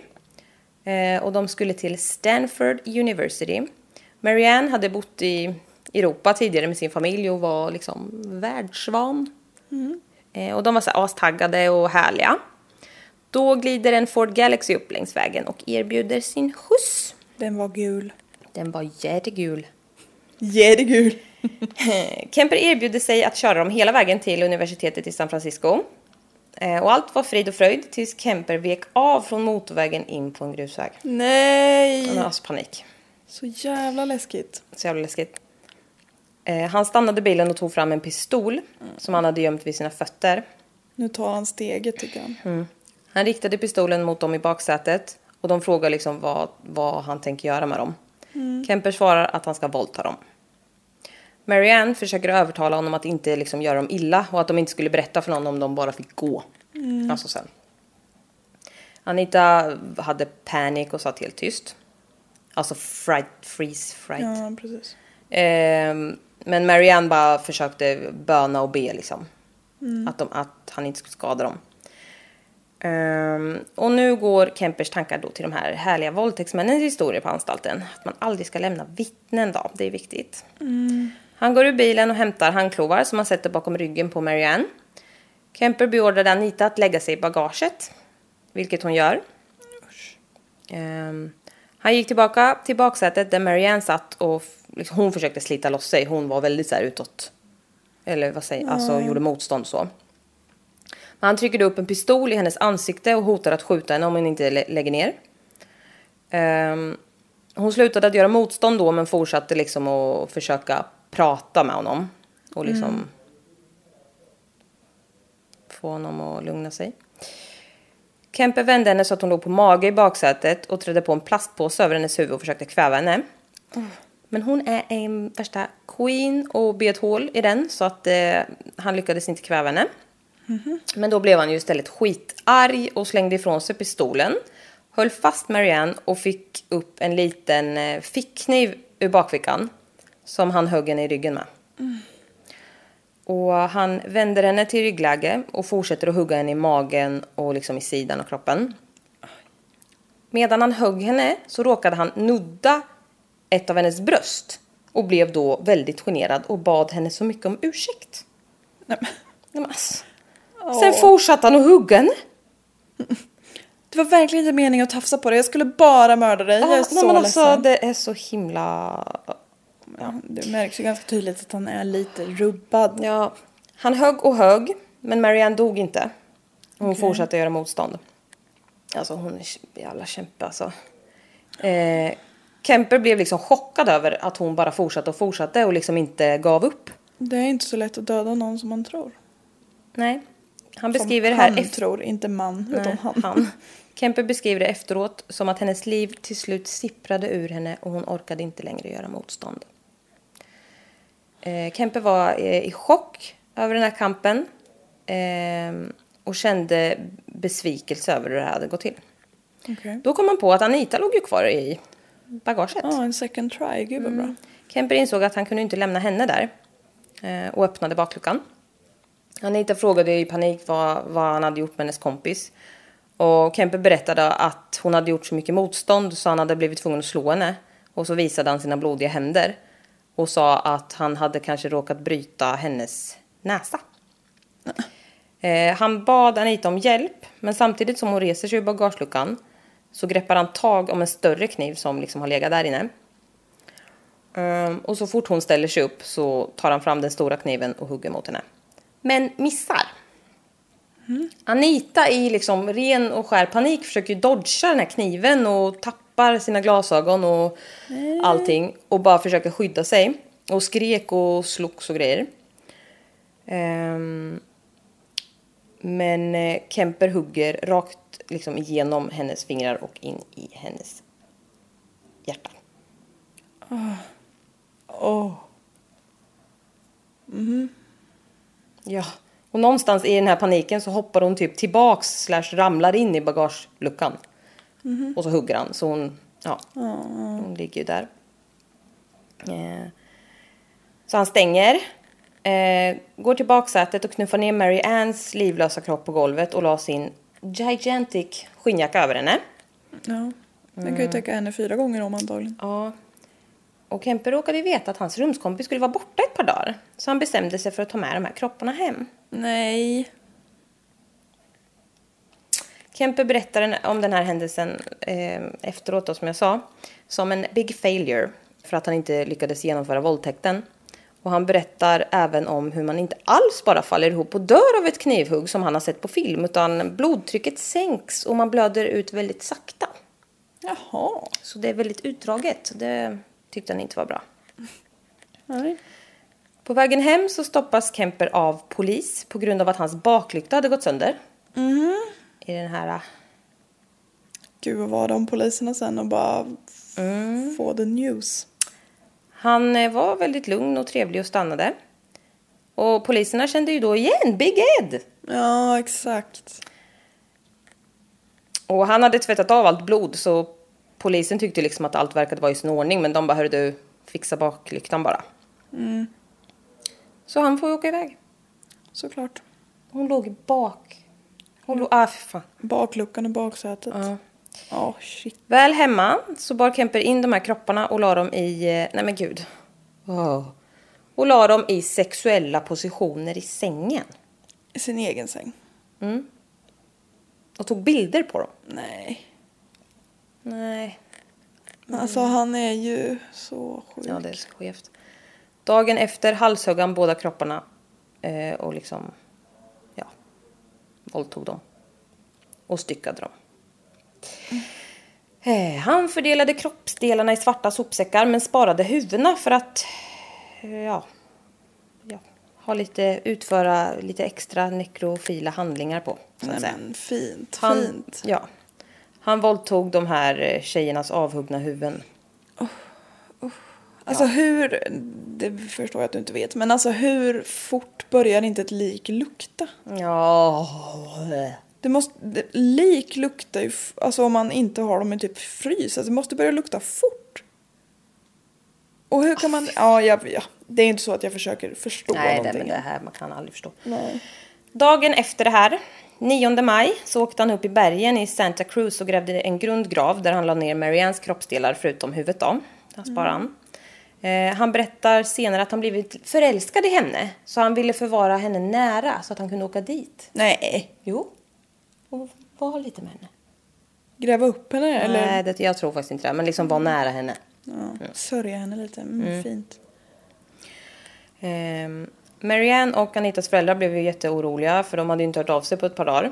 Eh, och de skulle till Stanford University. Marianne hade bott i Europa tidigare med sin familj och var liksom världsvan. Eh, och de var så astaggade och härliga. Då glider en Ford Galaxy upp längs vägen och erbjuder sin skjuts. Den var gul. Den var jättegul. Jättegul. Kemper erbjuder sig att köra dem hela vägen till universitetet i San Francisco. Eh, Och allt var frid och fröjd tills Kemper vek av från motorvägen in på en grusväg. Nej! Han har panik. Så jävla läskigt. Så jävla läskigt. Eh, Han stannade bilen och tog fram en pistol som han hade gömt vid sina fötter. Nu tar han steget tycker han. Han riktade pistolen mot dem i baksätet och de frågar liksom vad, vad han tänker göra med dem. Kemper svarar att han ska våldta dem. Marianne försöker övertala honom att inte liksom göra dem illa och att de inte skulle berätta för någon om de bara fick gå. Alltså sen. Anita hade panik och satt helt tyst. Alltså fright, freeze, fright. Ja, precis. Ehm, men Marianne bara försökte böna och be liksom. Att, de, att han inte skulle skada dem. Ehm, och nu går Kempers tankar då till de här härliga våldtäktsmännens historier på anstalten. Att man aldrig ska lämna vittnen då, det är viktigt. Han går ur bilen och hämtar handklovar som han sätter bakom ryggen på Marianne. Kemper beordrade Anita att lägga sig i bagaget, vilket hon gör. Ehm, han gick tillbaka till baksätet där Marianne satt och liksom, hon försökte slita loss sig. Hon var väldigt så här utåt. Eller vad säger alltså gjorde motstånd så. Men han tryckte upp en pistol i hennes ansikte och hotade att skjuta henne om hon inte lä- lägger ner. Ehm, hon slutade att göra motstånd då men fortsatte liksom att försöka prata med honom. Och liksom få honom att lugna sig. Kemper vände henne så att hon låg på mage i baksätet och trädde på en plastpåse över hennes huvud och försökte kväva henne. Men hon är en värsta queen och bet hål i den så att eh, han lyckades inte kväva henne. Men då blev han ju istället skitarg och slängde ifrån sig pistolen. Höll fast Marianne och fick upp en liten eh, fickkniv ur bakfickan. Som han högg henne i ryggen med. Och han vänder henne till ryggläge och fortsätter att hugga henne i magen och liksom i sidan av kroppen. Medan han högg henne så råkade han nudda ett av hennes bröst och blev då väldigt generad och bad henne så mycket om ursäkt. Nej, Nej, alltså. Sen fortsatte han att hugga henne. det var verkligen inte meningen att tafsa på dig. Jag skulle bara mörda dig. jag är Ja, så nej, men alltså, ledsen. det är så himla... Ja, det märks ju ganska tydligt att han är lite rubbad. Ja, han högg och högg, men Marianne dog inte. Hon fortsatte göra motstånd. Alltså hon är jävla kämpe alltså. Eh, Kemper blev liksom chockad över att hon bara fortsatte och fortsatte och liksom inte gav upp. Det är inte så lätt att döda någon som man tror. Nej. Han Som beskriver det här han efter... tror, inte man, Nej, utan han. han. Kemper beskriver det efteråt som att hennes liv till slut sipprade ur henne och hon orkade inte längre göra motstånd. Eh, Kemper var eh, i chock över den här kampen eh, och kände besvikelse över hur det hade gått till. Okej. Då kom man på att Anita låg ju kvar i bagaget. Ja, en second try. Gud vad bra. Kemper insåg att han kunde inte lämna henne där eh, och öppnade bakluckan. Anita frågade i panik vad, vad han hade gjort med hennes kompis. Och Kemper berättade att hon hade gjort så mycket motstånd så han hade blivit tvungen att slå henne. Och så visade han sina blodiga händer. Och sa att han hade kanske råkat bryta hennes näsa. Eh, han bad Anita om hjälp, men samtidigt som hon reser sig ur bagageluckan så greppar han tag om en större kniv som liksom har legat där inne. Ehm, och så fort hon ställer sig upp så tar han fram den stora kniven och hugger mot henne. Men missar. Anita i liksom ren och skär panik försöker ju dodga den här kniven och tappar sina glasögon och allting och bara försöker skydda sig. Och skrek och slogs och grejer. Ehm, Men eh, Kemper hugger rakt liksom igenom hennes fingrar och in i hennes hjärta. Åh. Ja. Och någonstans i den här paniken så hoppar hon typ tillbaks slash ramlar in i bagageluckan. Och så hugger han. Så hon, ja, hon ligger ju där. Eh, så han stänger. Eh, går till baksätet och knuffar ner Mary Anns livlösa kropp på golvet och la sin gigantic skinnjacka över henne. Ja. Den kan ju täcka henne fyra gånger om antagligen. Ja. Och Kemper råkade veta att hans rumskompis skulle vara borta ett par dagar. Så han bestämde sig för att ta med de här kropparna hem. Nej. Kemper berättar om den här händelsen eh, efteråt, då, som jag sa, som en big failure för att han inte lyckades genomföra våldtäkten. Och han berättar även om hur man inte alls bara faller ihop och dör av ett knivhugg som han har sett på film, utan blodtrycket sänks och man blöder ut väldigt sakta. Jaha. Så det är väldigt utdraget. Det tyckte han inte var bra. Nej. På vägen hem så stoppas Kemper av polis på grund av att hans baklykta hade gått sönder. I den här... Gud vad var de poliserna sen och bara f- få the news. Han eh, var väldigt lugn och trevlig och stannade. Och poliserna kände ju då igen Big Ed! Ja, exakt. Och han hade tvättat av allt blod så polisen tyckte liksom att allt verkade vara i sin ordning men de bara hörde du fixa baklyktan bara. Så han får ju åka iväg. Såklart. Hon låg bak. Hon låg, ah, för fan. Bakluckan och baksätet. Ja. Ja. shit. Väl hemma så bar Kemper in de här kropparna och la dem i, eh, nej men gud. Oh. Och la dem i sexuella positioner i sängen. I sin egen säng. Och tog bilder på dem. Nej. Nej, Men alltså han är ju så sjuk. ja det är så skevt. Dagen efter halshögg han båda kropparna eh, och liksom, våldtog dem. Och styckade dem. Eh, han fördelade kroppsdelarna i svarta sopsäckar men sparade huvudena för att, eh, ja, ja, ha lite, utföra lite extra nekrofila handlingar på. Så Nej, men fint, Han, fint. Ja. Han våldtog de här eh, tjejernas avhuggna huvuden. Alltså hur, det förstår jag att du inte vet, men alltså hur fort börjar inte ett lik lukta? Ja. Det måste, lik luktar ju, alltså om man inte har dem i typ frys, alltså det måste börja lukta fort. Och hur kan man, ja, jag, ja det är inte så att jag försöker förstå Nej, det, någonting. men det här man kan aldrig förstå. Nej. Dagen efter det här, 9 maj, så åkte han upp i bergen i Santa Cruz och grävde en grundgrav där han la ner Mariannes kroppsdelar förutom huvudet då. Han sparade han. Eh, han berättar senare att han blivit förälskad i henne. Så han ville förvara henne nära så att han kunde åka dit. Nej, Jo. Och vara lite med henne. gräva upp henne eller Nej, det, jag tror faktiskt inte det. Men liksom vara nära henne. ja, sörja henne lite. Mm, Fint. Eh, Marianne och Anitas föräldrar blev ju jätteoroliga för de hade ju inte hört av sig på ett par dagar.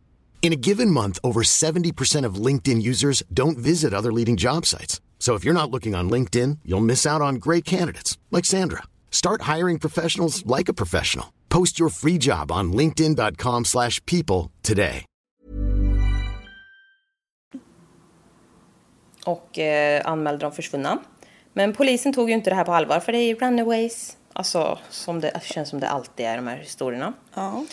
In a given month, over 70% of LinkedIn users don't visit other leading job sites. So if you're not looking on LinkedIn, you'll miss out on great candidates like Sandra. Start hiring professionals like a professional. Post your free job on linkedin.com/people slash people today. och eh, anmälde dem försvunna. Men polisen tog ju inte det här på allvar för det är ju runaways. Alltså som det känns som det alltid är i de här historierna. Ja.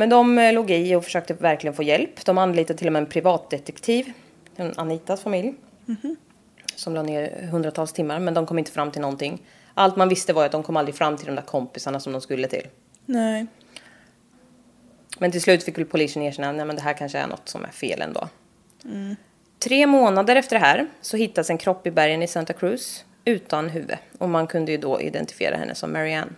Men de eh, låg i och försökte verkligen få hjälp. De anlitade till och med en privatdetektiv, en Anitas familj. Som la ner hundratals timmar men de kom inte fram till någonting. Allt man visste var att de kom aldrig fram till de där kompisarna som de skulle till. Nej. Men till slut fick väl polisen erkänna att det här kanske är något som är fel ändå. Tre månader efter det här så hittas en kropp i bergen i Santa Cruz utan huvud. Och man kunde ju då identifiera henne som Marianne.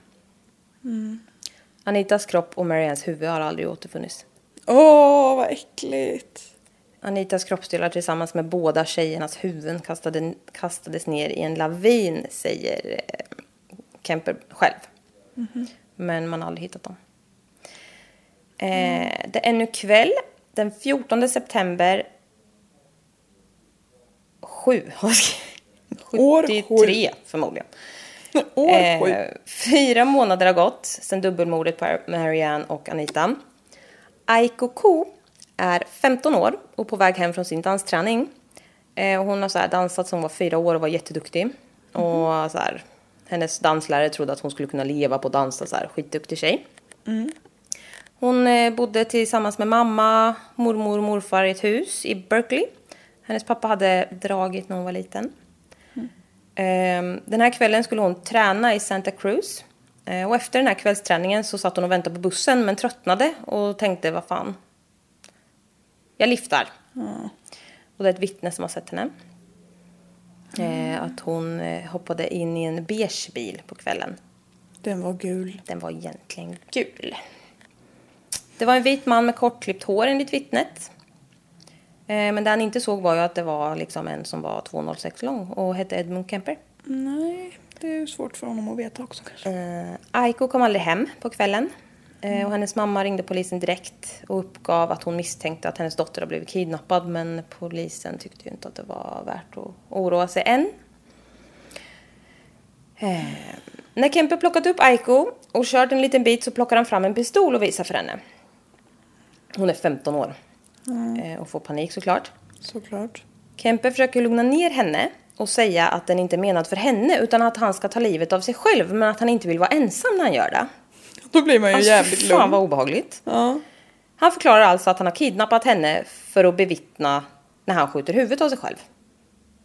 Anitas kropp och Mariannes huvud har aldrig återfunnits. Åh, vad äckligt. Anitas kroppsdelar tillsammans med båda tjejernas huvuden kastade, kastades ner i en lavin, säger eh, Kemper själv. Men man har aldrig hittat dem. Eh, det är nu kväll, den 14 september 7. År 73 förmodligen. År. Eh, fyra månader har gått sedan dubbelmordet på Marianne och Anita. Aiko Ko är 15 år och på väg hem från sin dansträning. Eh, hon har så dansat som hon var fyra år och var jätteduktig. Och så här, hennes danslärare trodde att hon skulle kunna leva på att dansa, så här, skitduktig tjej. Hon eh, bodde tillsammans med mamma, mormor och morfar i ett hus i Berkeley. Hennes pappa hade dragit när hon var liten. Ehm, Den här kvällen skulle hon träna i Santa Cruz. Eh, Och efter den här kvällsträningen så satt hon och väntade på bussen men tröttnade och tänkte vad fan. Jag liftar. Och det är ett vittne som har sett henne. Eh, Att hon eh, hoppade in i en beige bil på kvällen. Den var gul. Den var egentligen gul. Det var en vit man med kortklippt hår enligt vittnet. Eh, Men det han inte såg var ju att det var liksom en som var 2,06 lång och hette Edmund Kemper. Nej, det är ju svårt för honom att veta också kanske. Eh, Aiko kom aldrig hem på kvällen. Eh, och hennes mamma ringde polisen direkt och uppgav att hon misstänkte att hennes dotter har blivit kidnappad. Men polisen tyckte ju inte att det var värt att oroa sig än. Eh, när Kemper plockat upp Aiko och kört en liten bit så plockar han fram en pistol och visar för henne. Hon är 15 år. Eh, och får panik såklart. Såklart. Kemper försöker lugna ner henne och säga att den inte är menad för henne utan att han ska ta livet av sig själv men att han inte vill vara ensam när han gör det. Då blir man ju Alltså, jävligt fy fan lugn. vad obehagligt. Ja. Han förklarar alltså att han har kidnappat henne för att bevittna när han skjuter huvudet av sig själv.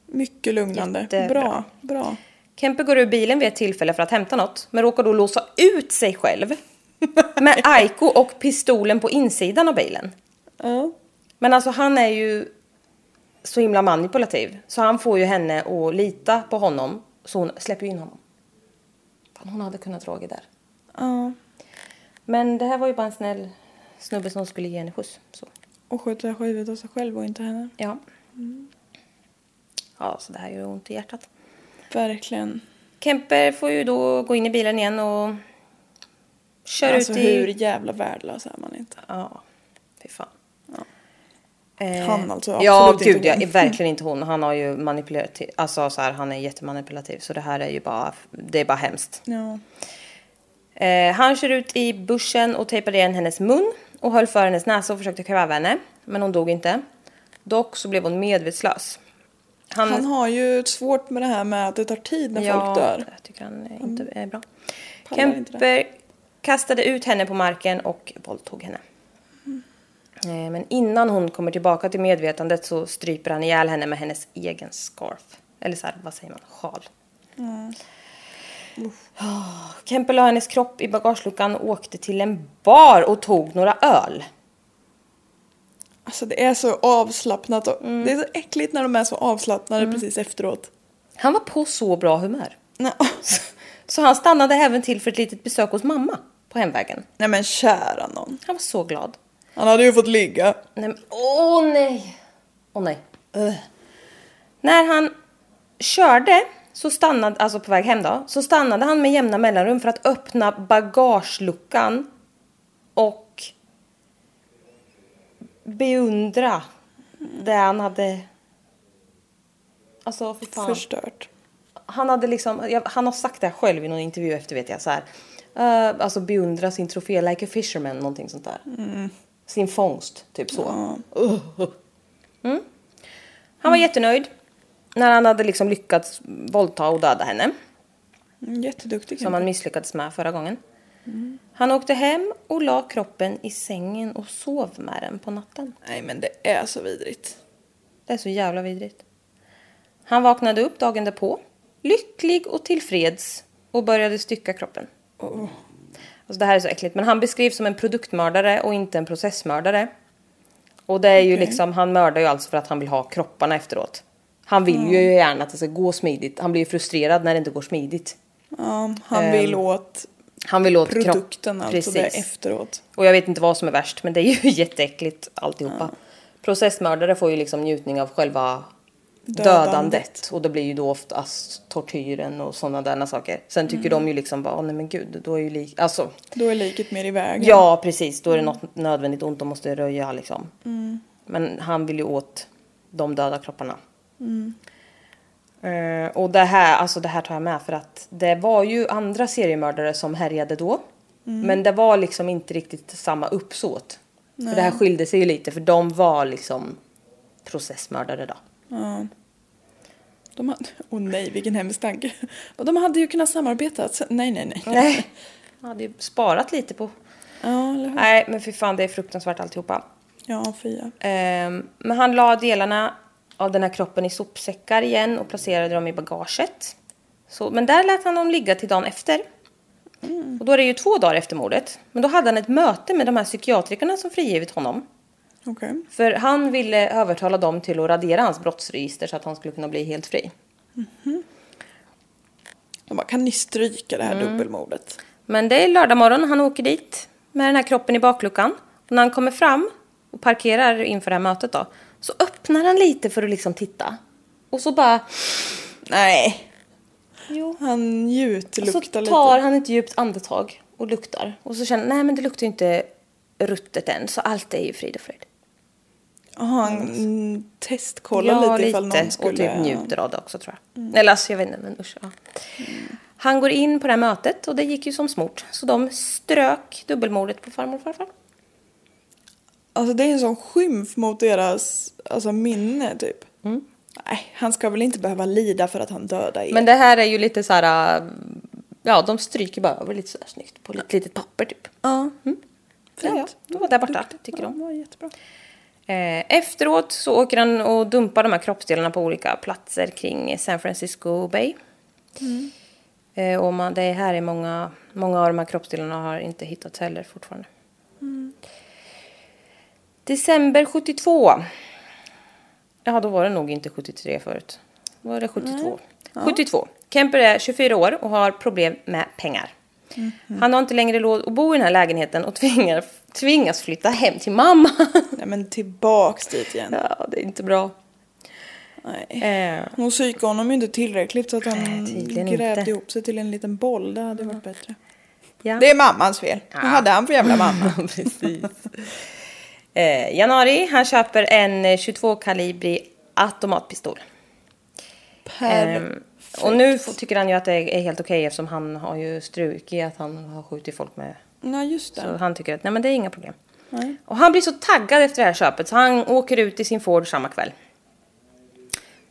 Mycket lugnande. Jättebra. Bra. Bra. Kemper går ur bilen vid ett tillfälle för att hämta något men råkar då låsa ut sig själv med Aiko och pistolen på insidan av bilen. Ja. Men alltså han är ju så himla manipulativ så han får ju henne att lita på honom så hon släpper ju in honom. Fan, hon hade kunnat dra där. ja. Men det här var ju bara en snäll snubbe som skulle ge henne skjuts. Så. Och skjuta huvudet av sig själv och inte henne. Ja. Ja, så det här gör ont i hjärtat. Verkligen. Kemper får ju då gå in i bilen igen och kör alltså ut i... hur jävla värdelös är man inte? Ja, fy fan. Han alltså, Ja, gud, är verkligen inte hon. Han har ju manipulerat, alltså så här, han är jättemanipulativ. Så det här är ju bara, det är bara hemskt. Ja. Eh, han kör ut i bussen och tejpade igen hennes mun och höll för hennes näsa och försökte kväva henne. Men hon dog inte. Dock så blev hon medvetslös. Han, Han har ju svårt med det här med att det tar tid när ja, folk dör. jag tycker han inte är bra. Kemper kastade ut henne på marken och våldtog henne. Eh, Men innan hon kommer tillbaka till medvetandet så stryper han ihjäl henne med hennes egen scarf. Eller så här, vad säger man? Sjal. Oh, Kemper la hennes kropp i bagageluckan och åkte till en bar och tog några öl. Alltså det är så avslappnat och Mm. det är så äckligt när de är så avslappnade precis efteråt. Han var på så bra humör. Nej. Så han stannade även till för ett litet besök hos mamma på hemvägen. Nej men kära någon. Han var så glad. Han hade ju fått ligga. Nej, men, åh nej! Åh nej. Ugh. När han körde, så stannade, alltså på väg hem då, så stannade han med jämna mellanrum för att öppna bagageluckan och beundra det han hade... Alltså, för fan. Förstört. han hade liksom, han har sagt det själv i någon intervju efter vet jag så här. Uh, alltså beundra sin trofé like a fisherman, någonting sånt där. Sin fångst, typ så. Uh. Mm. Han var jättenöjd när han hade liksom lyckats våldta och döda henne. Mm, Jätteduktig. Som han misslyckades med förra gången. Han åkte hem och la kroppen i sängen och sov med den på natten. Nej men det är så vidrigt. Det är så jävla vidrigt. Han vaknade upp dagen därpå, lycklig och tillfreds och började stycka kroppen. Alltså det här är så äckligt, men han beskrivs som en produktmördare och inte en processmördare. Och det är ju Okej. liksom, han mördar ju alltså för att han vill ha kropparna efteråt. Han vill ju gärna att det ska gå smidigt. Han blir ju frustrerad när det inte går smidigt. Ja, han vill Ehm, åt Han vill åt produkten, kropp. alltså det efteråt. Och jag vet inte vad som är värst, men det är ju jätteäckligt alltihopa. Processmördare får ju liksom njutning av själva Dödandet. dödandet. Och det blir ju då oftast tortyren och sådana där saker. Sen tycker de ju liksom bara, "Åh, nej men gud, då är ju lik... Alltså, Då är liket mer i vägen. ja precis, då är det något nödvändigt ont de måste röja liksom. Men han vill ju åt de döda kropparna. Eh, och det här, alltså det här tar jag med för att det var ju andra seriemördare som härjade då. Men det var liksom inte riktigt samma uppsåt. För det här skilde sig ju lite för de var liksom processmördare då. De hade, oh nej, vilken hemsk tanke. De hade ju kunnat samarbeta. Nej, nej, nej. Nej. Jag hade ju sparat lite på. Ja, eller hur? Nej men för fan det är fruktansvärt alltihopa. Ja, fia. Ehm, men han la delarna av den här kroppen i sopsäckar igen och placerade dem i bagaget. Så, men där lät han dem ligga till dagen efter. Och då är det ju två dagar efter mordet. Men då hade han ett möte med de här psykiatrikerna som frigivit honom. Okej. För han ville övertala dem till att radera hans brottsregister så att han skulle kunna bli helt fri. De bara, kan ni stryka det här Mm. dubbelmordet? Men det är lördag morgon han åker dit med den här kroppen i bakluckan. Och när han kommer fram och parkerar inför det här mötet då. Så öppnar han lite för att liksom titta. Och så bara... Nej. Jo. Han njutluktar så lite. tar han ett djupt andetag och luktar. Och så känner nej men det luktar ju inte ruttet än. Så allt är ju frid och fröjd. Ja, han mm, testkollar lite ifall någon skulle... Och typ njuter av det också tror jag. Eller alltså jag vet inte men usch. Ja. Han går in på det här mötet och det gick ju som smort. Så de strök dubbelmordet på farmor och farfar. Alltså det är en sån skymf mot deras alltså, minne typ. Mm. Nej, han ska väl inte behöva lida för att han dödar er. Men det här är ju lite så här... Ja, de stryker bara över lite sådär snyggt på ett litet papper typ. Ja, Ja, ja, de var där borta, Duktigt. tycker ja, de. det var jättebra. Eh, efteråt så åker han och dumpar de här kroppsdelarna på olika platser kring San Francisco Bay. Eh, och man, det här är många, många av de här kroppsdelarna har inte hittats heller fortfarande. December 72. Ja, då var det nog inte 73 förut. Var det 72. 72. Kemper är 24 år och har problem med pengar. Han har inte längre råd att bo i den här lägenheten och tvingar, tvingas flytta hem till mamma. Nej men tillbaks dit igen. ja, det är inte bra. Nej. Eh, Hon psykade honom ju inte tillräckligt så att han grävde inte. ihop sig till en liten boll. Det hade varit bättre. ja. Det är mammans fel. Vad hade han för jävla mamma? Precis. Eh, januari, han köper en eh, 22-kalibrig automatpistol. Ehm, och nu tycker han ju att det är helt okej eftersom han har ju struk i att han har skjutit folk med. Nej just det. Så han tycker att nej men det är inga problem. Och han blir så taggad efter det här köpet så han åker ut i sin Ford samma kväll.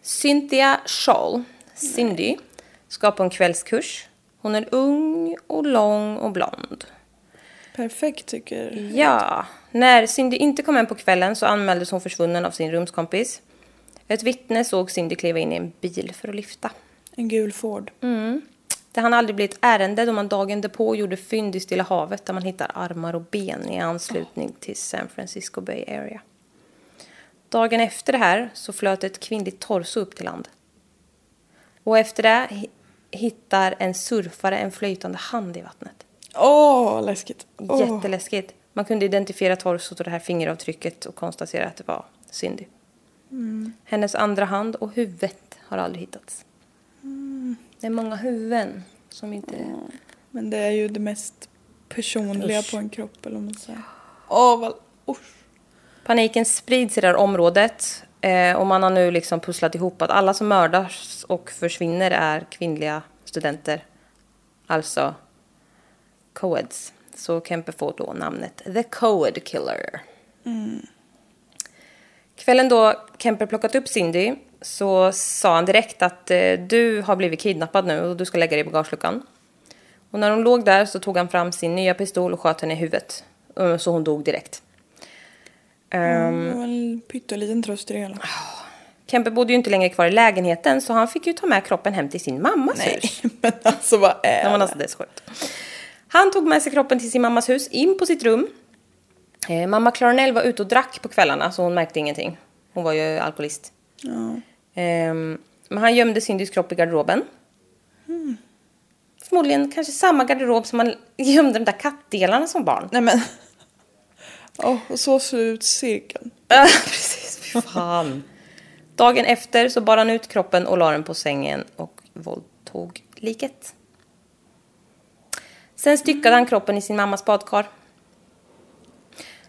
Cynthia Scholl, Cindy, ska på en kvällskurs. Hon är ung och lång och blond. Perfekt tycker Ja, när Cindy inte kom hem på kvällen så anmäldes hon försvunnen av sin rumskompis. Ett vittne såg Cindy kliva in i en bil för att lyfta. En gul Ford. Det hann aldrig bli ett ärende då man dagen därpå gjorde fynd i Stilla havet där man hittar armar och ben i anslutning till San Francisco Bay Area. Dagen efter det här så flöt ett kvinnligt torso upp till land. Och efter det hi- hittar en surfare en flytande hand i vattnet. Åh, läskigt. Åh. Jätteläskigt. Man kunde identifiera torsot och det här fingeravtrycket och konstatera att det var Cindy. Hennes andra hand och huvudet har aldrig hittats. Det är många huvuden som inte... Men det är ju det mest personliga Usch. på en kropp eller vad man säger. Åh, vad... Usch. Paniken sprids i det här området. Eh, och man har nu liksom pusslat ihop att alla som mördas och försvinner är kvinnliga studenter. Alltså coeds. Så Kemper får då namnet The Coed Killer. Kvällen då Kemper plockat upp Cindy så sa han direkt att eh, du har blivit kidnappad nu och du ska lägga dig i bagageluckan. Och när hon låg där så tog han fram sin nya pistol och sköt henne i huvudet. Eh, Så hon dog direkt. Det var en pytteliten tröst i det hela. Kemper bodde ju inte längre kvar i lägenheten så han fick ju ta med kroppen hem till sin mammas Nej, hus. men alltså vad är men det? alltså, det är så sjukt. Han tog med sig kroppen till sin mammas hus, in på sitt rum. Eh, mamma Clarnell var ute och drack på kvällarna så hon märkte ingenting. Hon var ju alkoholist. Ehm, men han gömde Cindys kropp i garderoben. Förmodligen kanske samma garderob som man gömde de där kattdelarna som barn. Nej men. Åh, och så sluts cirkeln. Ja, precis. Fy fan. Dagen efter så bar han ut kroppen och la den på sängen och våldtog liket. Sen styckade han kroppen i sin mammas badkar.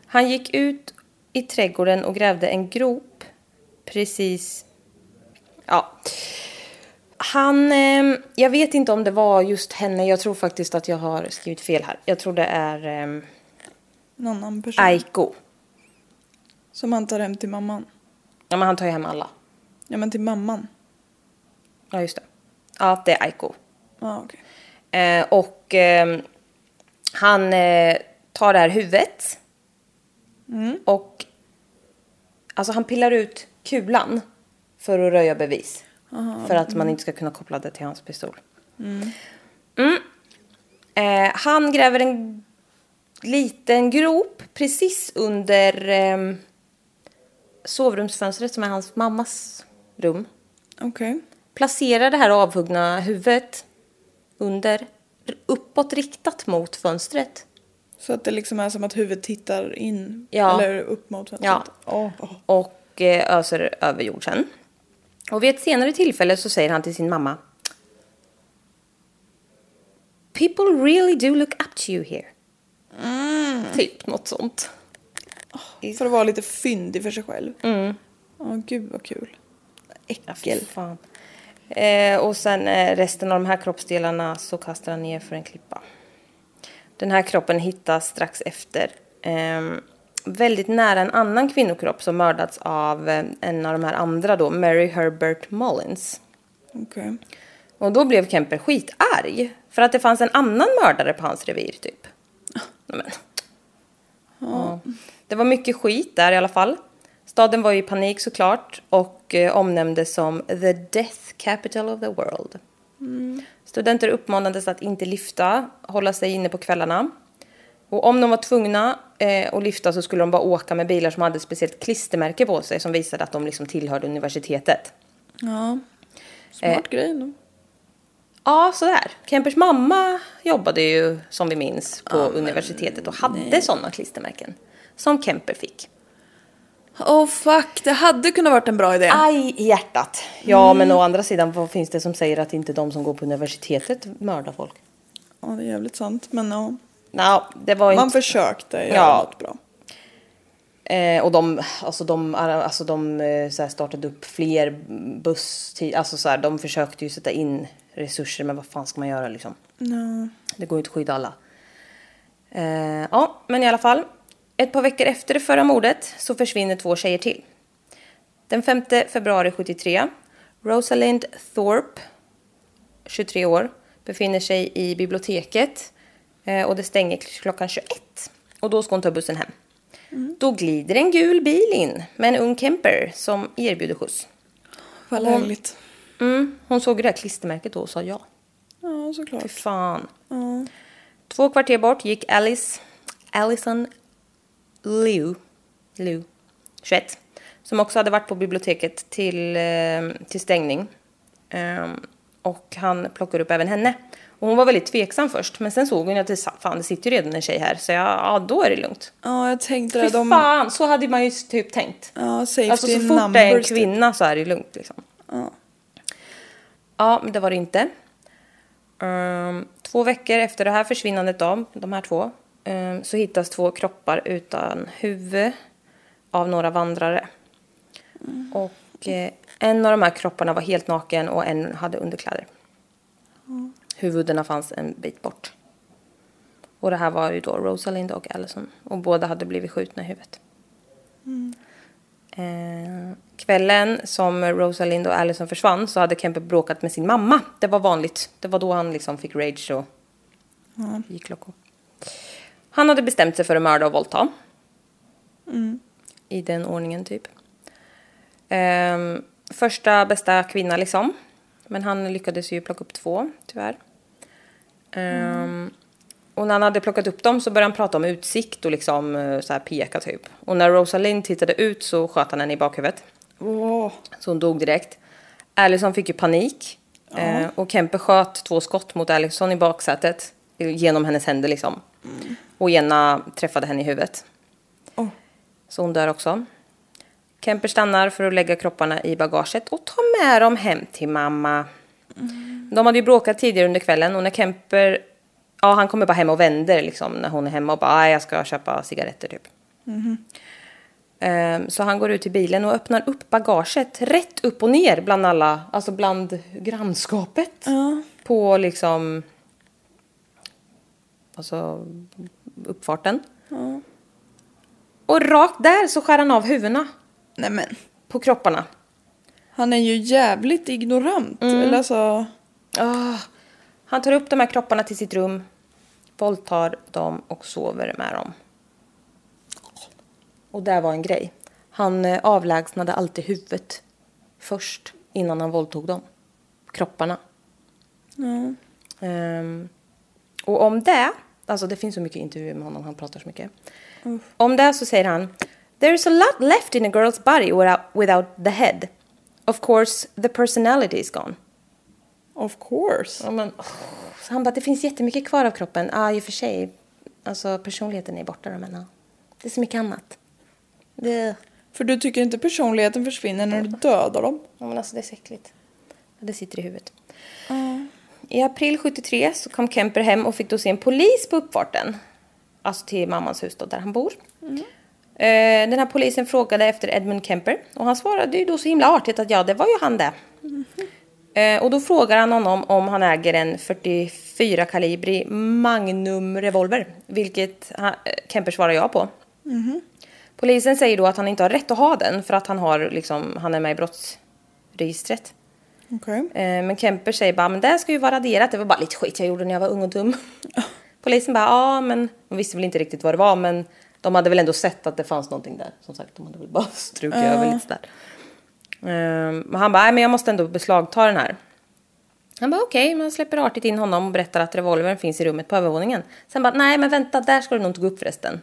Han gick ut i trädgården och grävde en grop precis... Ja. Han... Eh, jag vet inte om det var just henne. Jag tror faktiskt att jag har skrivit fel här. Jag tror det är eh, En annan person. Aiko. Som han tar hem till mamman. Ja, men han tar ju hem alla. Ja men till mamman. Ja, just det. Ja, det är Aiko. Ja okej. Eh, och eh, han tar det här huvudet. Och alltså han pillar ut kulan för att röja bevis. för att man inte ska kunna koppla det till hans pistol. Mm. Eh, han gräver en liten grop precis under eh, sovrumsfönstret som är hans mammas rum Okej. placerar det här avhuggna huvudet under, uppåt riktat mot fönstret. Så att det liksom är som att huvudet tittar in. Ja. Eller upp mot fönstret. Ja. Åh, åh. Och eh, öser över jorden. Och vid ett senare tillfälle så säger han till sin mamma. People really do look up to you here. Typ något sånt. För att vara lite fyndig för sig själv. Mm. Ja gud vad kul. Äckel. Fan. Eh, och sen eh, resten av de här kroppsdelarna så kastar han ner för en klippa. Den här kroppen hittas strax efter. ehm, väldigt nära en annan kvinnokropp som mördats av eh, en av de här andra då, Mary Herbert Mullins. Okej. Och då blev Kemper skitarg. För att det fanns en annan mördare på hans revir typ. Men. Ja. Det var mycket skit där i alla fall. Staden var i panik såklart och eh, omnämndes som the death capital of the world. Studenter uppmanades att inte lyfta, hålla sig inne på kvällarna. Och om de var tvungna eh, att lyfta så skulle de bara åka med bilar som hade ett speciellt klistermärke på sig som visade att de liksom tillhörde universitetet. Ja. Smart Eh. grej nog. Ja, sådär. Kempers mamma jobbade ju, som vi minns, på universitetet och hade sådana klistermärken. Som Kemper fick. Oh fuck, det hade kunnat varit en bra idé. Aj i hjärtat. Ja, men å andra sidan, vad finns det som säger att inte de som går på universitetet mördar folk? Ja det är jävligt sant. Men ja. Nå, det var Man inte... försökte göra Ja. något bra. Eh, och de, alltså de, alltså de eh, så startade upp fler busstid, alltså så här, de försökte ju sätta in resurser, men vad fan ska man göra liksom? Ja. Det går ju inte att skydda alla. Eh, ja, men i alla fall. Ett par veckor efter det förra mordet så försvinner två tjejer till. Den 5 februari 73, Rosalind Thorpe, 23 år, befinner sig i biblioteket och det stänger klockan 21. Och då ska hon ta bussen hem. Då glider en gul bil in med en ung Kemper som erbjuder skjuts. Vad lägligt. Mm, hon såg det här klistermärket då och sa ja. Ja Fy såklart. fan. Ja. Två kvarter bort gick Alice, Allison Liu, Liu, 21, som också hade varit på biblioteket till, eh, till stängning. Ehm, och han plockade upp även henne. Och hon var väldigt tveksam först, men sen såg hon att det, fan, det sitter ju redan en tjej här, så ja, ja då är det lugnt. ja jag tänkte det. De... fan, så hade man ju typ tänkt. Ja safety Alltså så fort det är en typ. kvinna så är det lugnt liksom. Ja. Ja, men det var det inte. Ehm, två veckor efter det här försvinnandet av de här två ehm, så hittas två kroppar utan huvud av några vandrare. Och eh, en av de här kropparna var helt naken och en hade underkläder. Huvudena fanns en bit bort. Och det här var ju då Rosalind och Allison. Och båda hade blivit skjutna i huvudet. Eh, kvällen som Rosalind och Allison försvann så hade Kemper bråkat med sin mamma. Det var vanligt. Det var då han liksom fick rage och gick loco. Han hade bestämt sig för att mörda och våldta. I den ordningen typ. Ehm, första bästa kvinna liksom. Men han lyckades ju plocka upp två, tyvärr. Ehm, och när han hade plockat upp dem så började han prata om utsikt och liksom eh, så här peka typ. Och när Rosalind tittade ut så sköt han henne i bakhuvudet. Åh, Så hon dog direkt. Allison fick ju panik. Eh, och Kemper sköt två skott mot Allison i baksätet. Genom hennes händer liksom. Och ena träffade henne i huvudet. Åh. Så hon dör också. Kemper stannar för att lägga kropparna i bagaget och tar med dem hem till mamma. De hade ju bråkat tidigare under kvällen och när Kemper... Ja, han kommer bara hem och vänder liksom när hon är hemma och bara "Aj, jag ska köpa cigaretter typ. Ehm, Så han går ut till bilen och öppnar upp bagaget rätt upp och ner bland alla, alltså bland grannskapet. På liksom, alltså uppfarten. Och rakt där så skär han av huvudena nej men. på kropparna. Han är ju jävligt ignorant. Eller alltså, Ah, han tar upp de här kropparna till sitt rum, våldtar dem och sover med dem. Och där var en grej. Han eh, avlägsnade alltid huvudet först innan han våldtog dem. Kropparna. Ehm, och om det, alltså det finns så mycket intervjuer med honom, han pratar så mycket. Om det så säger han There is a lot left in a girl's body without, without the head. Of course, the personality is gone. Of course. Ja, men, så han bara, det finns jättemycket kvar av kroppen. Ja, i och för sig. Alltså personligheten är borta då, men ja. Det är så mycket annat. Det, För du tycker inte personligheten försvinner när du dödar dem? ja, men alltså det är så äckligt. Det sitter i huvudet. I april 73 så kom Kemper hem och fick då se en polis på uppfarten. Alltså till mammans hus då, där han bor. Eh, Den här polisen frågade efter Edmund Kemper och han svarade ju då så himla artigt att ja, det var ju han det. Eh, Och då frågar han honom om han äger en 44 kalibrig Magnum revolver, vilket han, eh, Kemper svarar ja på. Polisen säger då att han inte har rätt att ha den för att han, har, liksom, han är med i brottsregistret. Okej. Eh, Men Kemper säger bara, men det ska ju vara raderat. Det var bara lite skit jag gjorde när jag var ung och dum. Polisen bara, ja men de visste väl inte riktigt vad det var men de hade väl ändå sett att det fanns någonting där. Som sagt, de hade väl bara strukit över lite där. Eh, Men han bara, men jag måste ändå beslagta den här. Han bara okej, men jag släpper artigt in honom och berättar att revolvern finns i rummet på övervåningen. Sen bara, nej men vänta, där ska du nog inte gå upp förresten.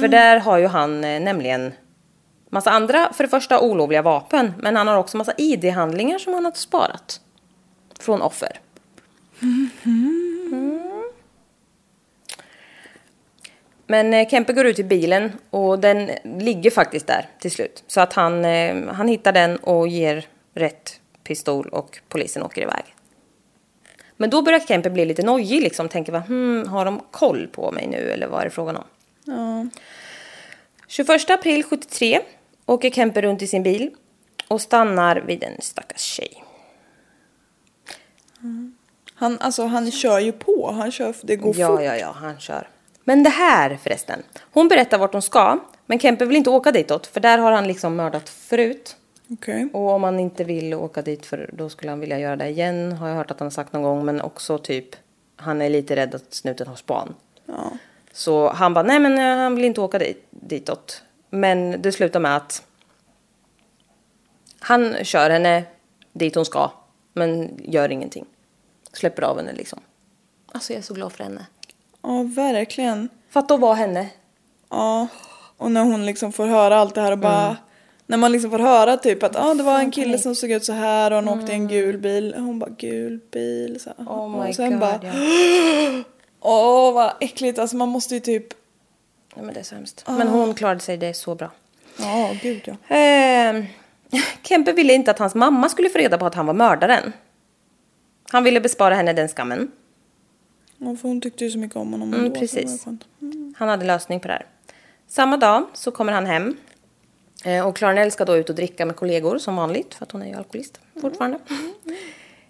För där har ju han eh, nämligen massa andra, för det första olovliga vapen, men han har också massa ID-handlingar som han har sparat. Från offer. Mm. Men eh, Kempe går ut i bilen och den ligger faktiskt där till slut. Så att han, eh, han hittar den och ger rätt pistol och polisen åker iväg. Men då börjar Kempe bli lite nojig liksom. Tänker va, hmm, har de koll på mig nu eller vad är det frågan om? Ja. 21 april 73 åker Kempe runt i sin bil och stannar vid en stackars tjej. Han, alltså, han kör ju på. Han kör, det går Ja, fort. ja, ja, han kör. Men det här förresten. Hon berättar vart hon ska, men Kempe vill inte åka ditåt för där har han liksom mördat förut. Okej. Och om han inte vill åka dit för då skulle han vilja göra det igen har jag hört att han har sagt någon gång. Men också typ, han är lite rädd att snuten har span. Ja. Så han bara, nej men eh, han vill inte åka dit, ditåt. Men det slutar med att han kör henne dit hon ska, men gör ingenting. Släpper av henne liksom. Alltså jag är så glad för henne. Ja, verkligen. För att då var henne. Ja. Och när hon liksom får höra allt det här och bara... Mm. När man liksom får höra typ att ah, det var en kille som såg ut så här och han åkte i en gul bil. Hon bara gul bil. Så. här. Mm. Oh my och sen god. bara ja. åh vad äckligt. Alltså man måste ju typ... ja men det är så hemskt. Men hon klarade sig, det så bra. Ja, gud ja. Eh, Kempe ville inte att hans mamma skulle få reda på att han var mördaren. Han ville bespara henne den skammen. Ja, för hon tyckte ju så mycket om honom Mm, ändå, precis. skönt. Han hade lösning på det här. Samma dag så kommer han hem. Eh, och Clarnell ska då ut och dricka med kollegor som vanligt, för att hon är ju alkoholist fortfarande.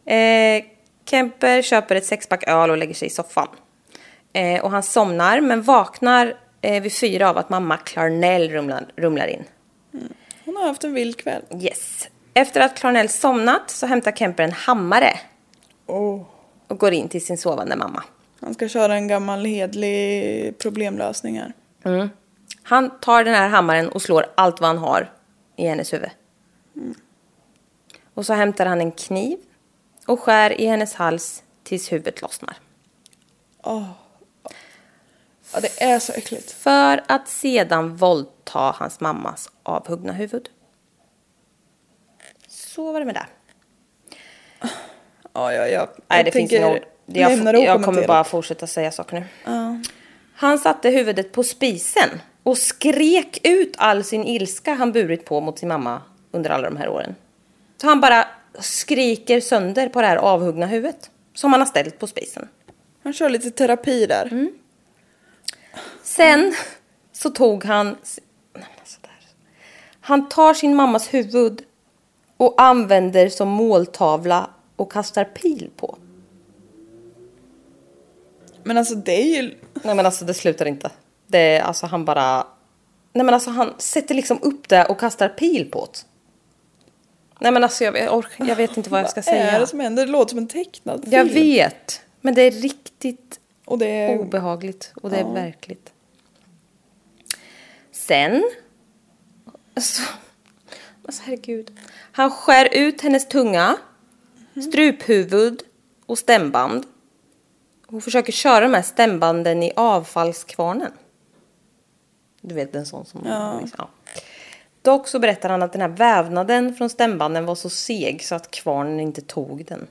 Eh, Kemper köper ett sexpack öl och lägger sig i soffan. Eh, och han somnar, men vaknar eh, vid fyra av att mamma Clarnell rumlar, rumlar in. Hon har haft en vild kväll. Yes. Efter att Clarnell somnat så hämtar Kemper en hammare Oh. och går in till sin sovande mamma. Han ska köra en gammal hedlig problemlösning här. Han tar den här hammaren och slår allt vad han har i hennes huvud. Och så hämtar han en kniv och skär i hennes hals tills huvudet lossnar. Ja, det är så äckligt. För att sedan våldta hans mammas avhuggna huvud. Så var det med det. Ja, ja, ja. Nej, det jag finns tänker Jag, jag, det kommer bara fortsätta säga saker nu. Han satte huvudet på spisen och skrek ut all sin ilska han burit på mot sin mamma under alla de här åren. Så han bara skriker sönder på det här avhuggna huvudet som han har ställt på spisen. Han kör lite terapi där. Mm. Sen så tog han... Han tar sin mammas huvud och använder som måltavla och kastar pil på. Men alltså det är ju... Nej men alltså det slutar inte. Det är alltså han bara... Nej men alltså han sätter liksom upp det och kastar pil på det. Nej men alltså jag, jag, ork, jag vet inte vad jag ska Vad är säga. det som händer? Det låter som en tecknad film. Jag vet. Men det är riktigt Och det är... obehagligt och det är verkligt. Sen... Alltså, alltså herregud. Han skär ut hennes tunga, struphuvud och stämband. Och försöker köra de här stämbanden i avfallskvarnen. Du vet en sån som... Ja. Dock så berättar han att den här vävnaden från stämbanden var så seg så att kvarnen inte tog den.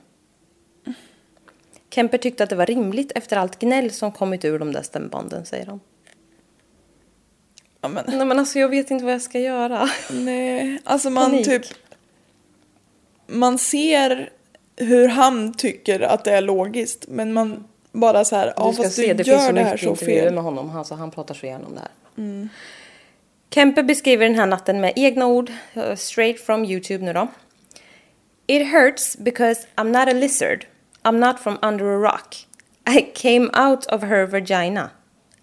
Kemper tyckte att det var rimligt efter allt gnäll som kommit ur de där stämbanden, säger han. Ja, men, Nej men alltså jag vet inte vad jag ska göra. nej. Alltså man Panik. typ... Man ser hur han tycker att det är logiskt. Men man bara så här... Ja, du ska fast se, du det gör det här så intervjuer fel. med honom. Alltså, han pratar så gärna om det här. Kemper beskriver den här natten med egna ord, eh, straight from YouTube nu då. It hurts because I'm not a lizard. I'm not from under a rock. I came out of her vagina.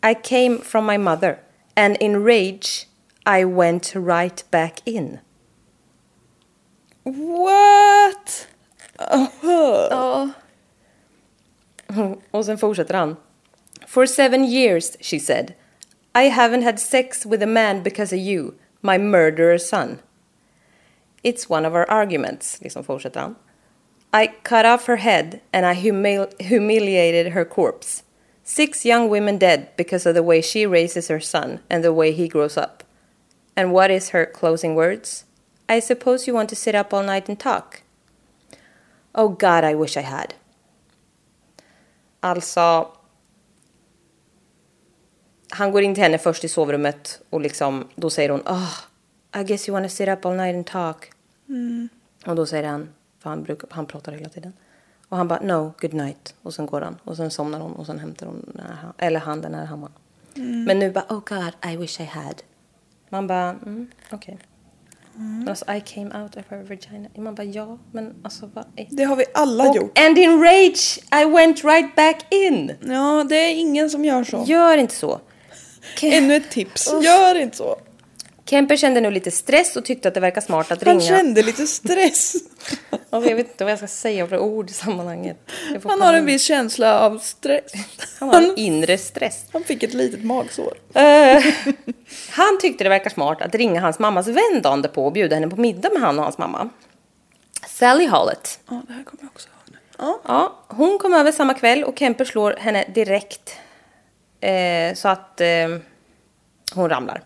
I came from my mother. And in rage I went right back in. What? Och sen fortsätter han. For seven years, she said. I haven't had sex with a man because of you, my murderer son. It's one of our arguments, liksom fortsätter han. I cut off her head and I humil- humiliated her corpse. Six young women dead because of the way she raises her son and the way he grows up. And what is her closing words? I suppose you want to sit up all night and talk. Oh God, I wish I had. Alltså... Han går in till henne först i sovrummet och liksom, då säger hon oh, I guess you wanna sit up all night and talk. Och då säger han, för han, brukar, han pratar hela tiden. Och han bara no, good night. Och sen går han och sen somnar hon och sen hämtar hon den här, eller han den här hammaren. Men nu bara oh God, I wish I had. Man bara mm, okej. Men alltså I came out of her vagina. Man bara ja, men alltså vad är... Det har vi alla Och, gjort. and in rage I went right back in. Ja, det är ingen som gör så. Gör inte så. Ännu ett tips. Gör inte så. Kemper kände nu lite stress och tyckte att det verkar smart att Han ringa. kände lite stress. Jag vet inte vad jag ska säga för ord i sammanhanget. Han har en viss känsla av stress. Han har en inre stress. Han fick ett litet magsår. Eh, han tyckte det verkar smart att ringa hans mammas vän dagen därpå och bjuda henne på middag med han och hans mamma. Sally Hollett. Ja, det här kommer jag också ihåg nu. Ja, hon kom över samma kväll och Kemper slår henne direkt. Eh, så att eh, hon ramlar.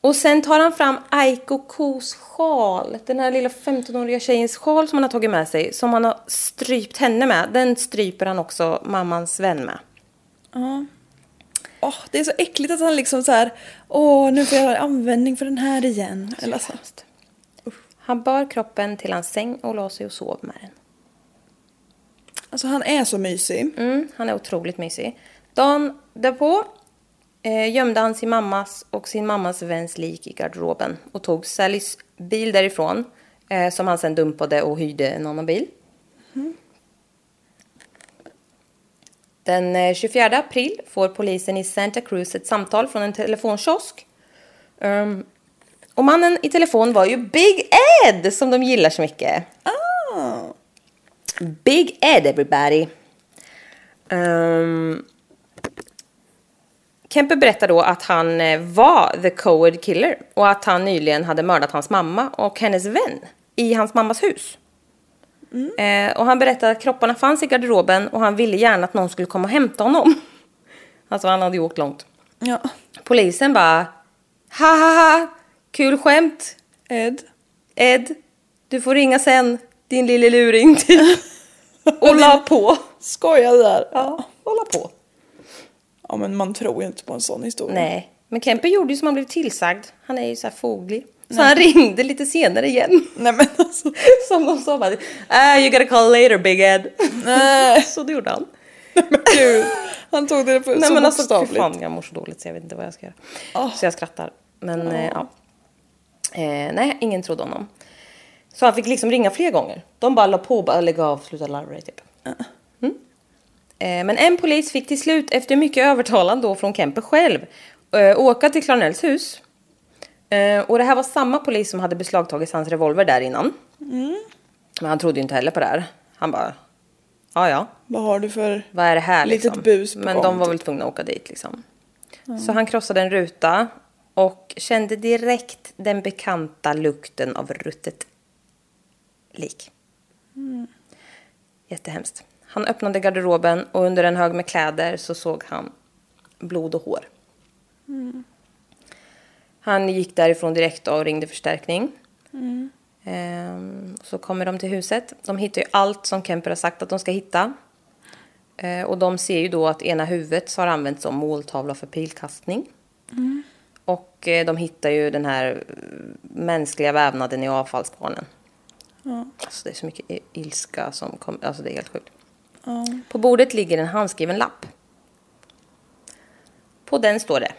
Och sen tar han fram Aiko Kos sjal. Den här lilla 15-åriga tjejens sjal som han har tagit med sig. Som han har strypt henne med. Den stryper han också mammans vän med. Åh, det är så äckligt att han liksom så här, åh nu får jag användning för den här igen. Eller så. Han bar kroppen till hans säng och la sig och sov med den. Alltså han är så mysig. Mm, han är otroligt mysig. Dagen därpå eh, gömde han sin mammas och sin mammas väns lik i garderoben och tog Sallys bil därifrån eh, som han sen dumpade och hyrde en annan bil. Den eh, 24 april får polisen i Santa Cruz ett samtal från en telefonkiosk. Ehm, och mannen i telefon var ju Big Ed som de gillar så mycket. Ah. Big Ed everybody. Um, Kemper berättar då att han eh, var the Coed Killer och att han nyligen hade mördat hans mamma och hennes vän i hans mammas hus. Eh, och han berättade att kropparna fanns i garderoben och han ville gärna att någon skulle komma och hämta honom. Alltså han hade ju åkt långt. Ja. Polisen bara ha ha ha, kul skämt. Ed. Ed, du får ringa sen, din lille luring. Och la på. Skoja där. Ja, hålla på. Ja men man tror ju inte på en sån historia. Nej, men Kemper gjorde ju som han blev tillsagd. Han är ju så här foglig. Så han ringde lite senare igen. Nej men alltså. Som de sa bara, ah, you gotta call later big Ed. Nej. så det gjorde han. Men gud. Han tog det för, Nej så men alltså fy fan jag mår så dåligt så jag vet inte vad jag ska göra. Ah. Så jag skrattar. Men eh, ja. Eh, nej, ingen trodde honom. Så han fick liksom ringa fler gånger. De bara la på och bara lägga av, sluta larva dig typ. Mm. Eh, men en polis fick till slut efter mycket övertalan då från Kemper själv eh, åka till Clarnells hus. Eh, och det här var samma polis som hade beslagtagit hans revolver där innan. Men han trodde ju inte heller på det här. Han bara, ja ja. Vad har du för... Vad är det här Litet liksom? bus på Men gång, de var typ. väl tvungna att åka dit liksom. Så han krossade en ruta och kände direkt den bekanta lukten av ruttet lik. Jättehemskt. Han öppnade garderoben och under en hög med kläder så såg han blod och hår. Han gick därifrån direkt och ringde förstärkning. Ehm, så kommer de till huset. De hittar ju allt som Kemper har sagt att de ska hitta. Eh, och de ser ju då att ena huvudet har använts som måltavla för pilkastning. Och eh, de hittar ju den här eh, mänskliga vävnaden i avfallskvarnen. Alltså det är så mycket ilska som kommer, alltså det är helt sjukt. På bordet ligger en handskriven lapp. På den står det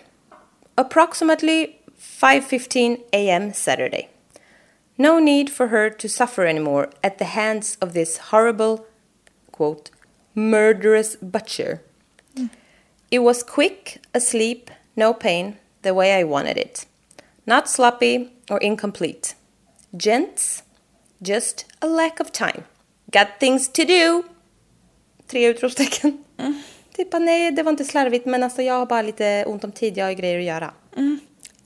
Approximately 5.15 am Saturday. No need for her to suffer anymore at the hands of this horrible, quote, murderous butcher. It was quick, asleep, no pain, the way I wanted it. Not sloppy or incomplete. Gents, just a lack of time. Got things to do! Tre utropstecken. Typ, nej, det var inte slarvigt, men alltså jag har bara lite ont om tid, jag har grejer att göra.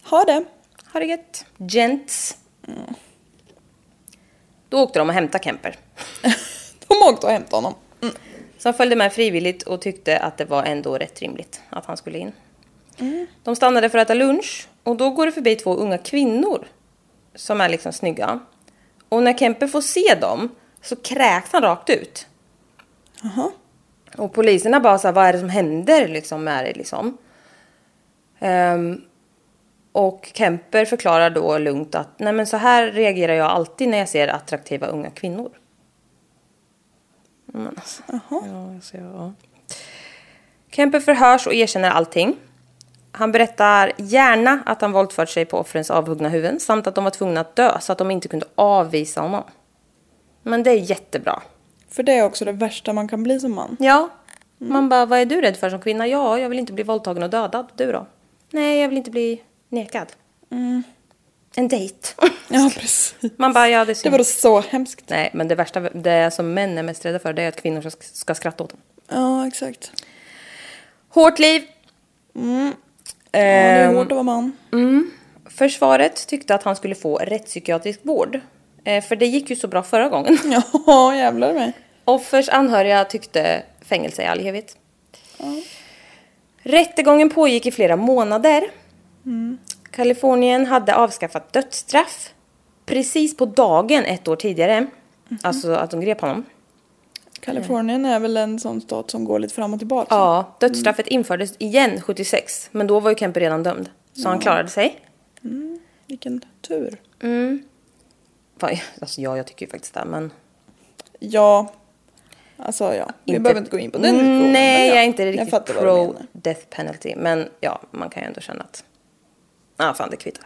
Ha det. Ha det gött. Gents. Då åkte de och hämtade Kemper. De åkte och hämtade honom. Som följde med frivilligt och tyckte att det var ändå rätt rimligt att han skulle in. De stannade för att äta lunch och då går det förbi två unga kvinnor som är liksom snygga. Och när Kemper får se dem så kräks han rakt ut. Och poliserna bara så här, vad är det som händer liksom med det liksom? Ehm, och Kemper förklarar då lugnt att nej men så här reagerar jag alltid när jag ser attraktiva unga kvinnor. Men alltså, ja, alltså, ja. Kemper förhörs och erkänner allting. Han berättar gärna att han våldfört sig på offrens avhuggna huvuden samt att de var tvungna att dö så att de inte kunde avvisa honom. Men det är jättebra. För det är också det värsta man kan bli som man. Ja. Man bara, vad är du rädd för som kvinna? Ja, jag vill inte bli våldtagen och dödad. Du då? Nej, jag vill inte bli nekad. En dejt. Ja, precis. Man bara, ja det Det var så hemskt. Nej, men det värsta, det som män är mest rädda för, det är att kvinnor ska, ska skratta åt dem. Ja, exakt. Hårt liv. Ja, det är Ehm, hårt att vara man. Försvaret tyckte att han skulle få rättspsykiatrisk vård. Eh, för det gick ju så bra förra gången. Ja, jävlar mig. Offers anhöriga tyckte fängelse i all evighet. Rättegången pågick i flera månader. Kalifornien hade avskaffat dödsstraff precis på dagen ett år tidigare. Alltså att de grep honom. Kalifornien är väl en sån stat som går lite fram och tillbaka. Ja, dödsstraffet infördes igen 76. Men då var ju Kemper redan dömd. Så han klarade sig. Vilken tur. Fan, Alltså ja, jag tycker ju faktiskt det. Men Ja, Alltså ja, vi Inte- behöver inte gå in på den diskussionen. Nej, men ja, jag är inte riktigt pro death penalty. Men ja, man kan ju ändå känna att... Ja, ah, fan det kvittar.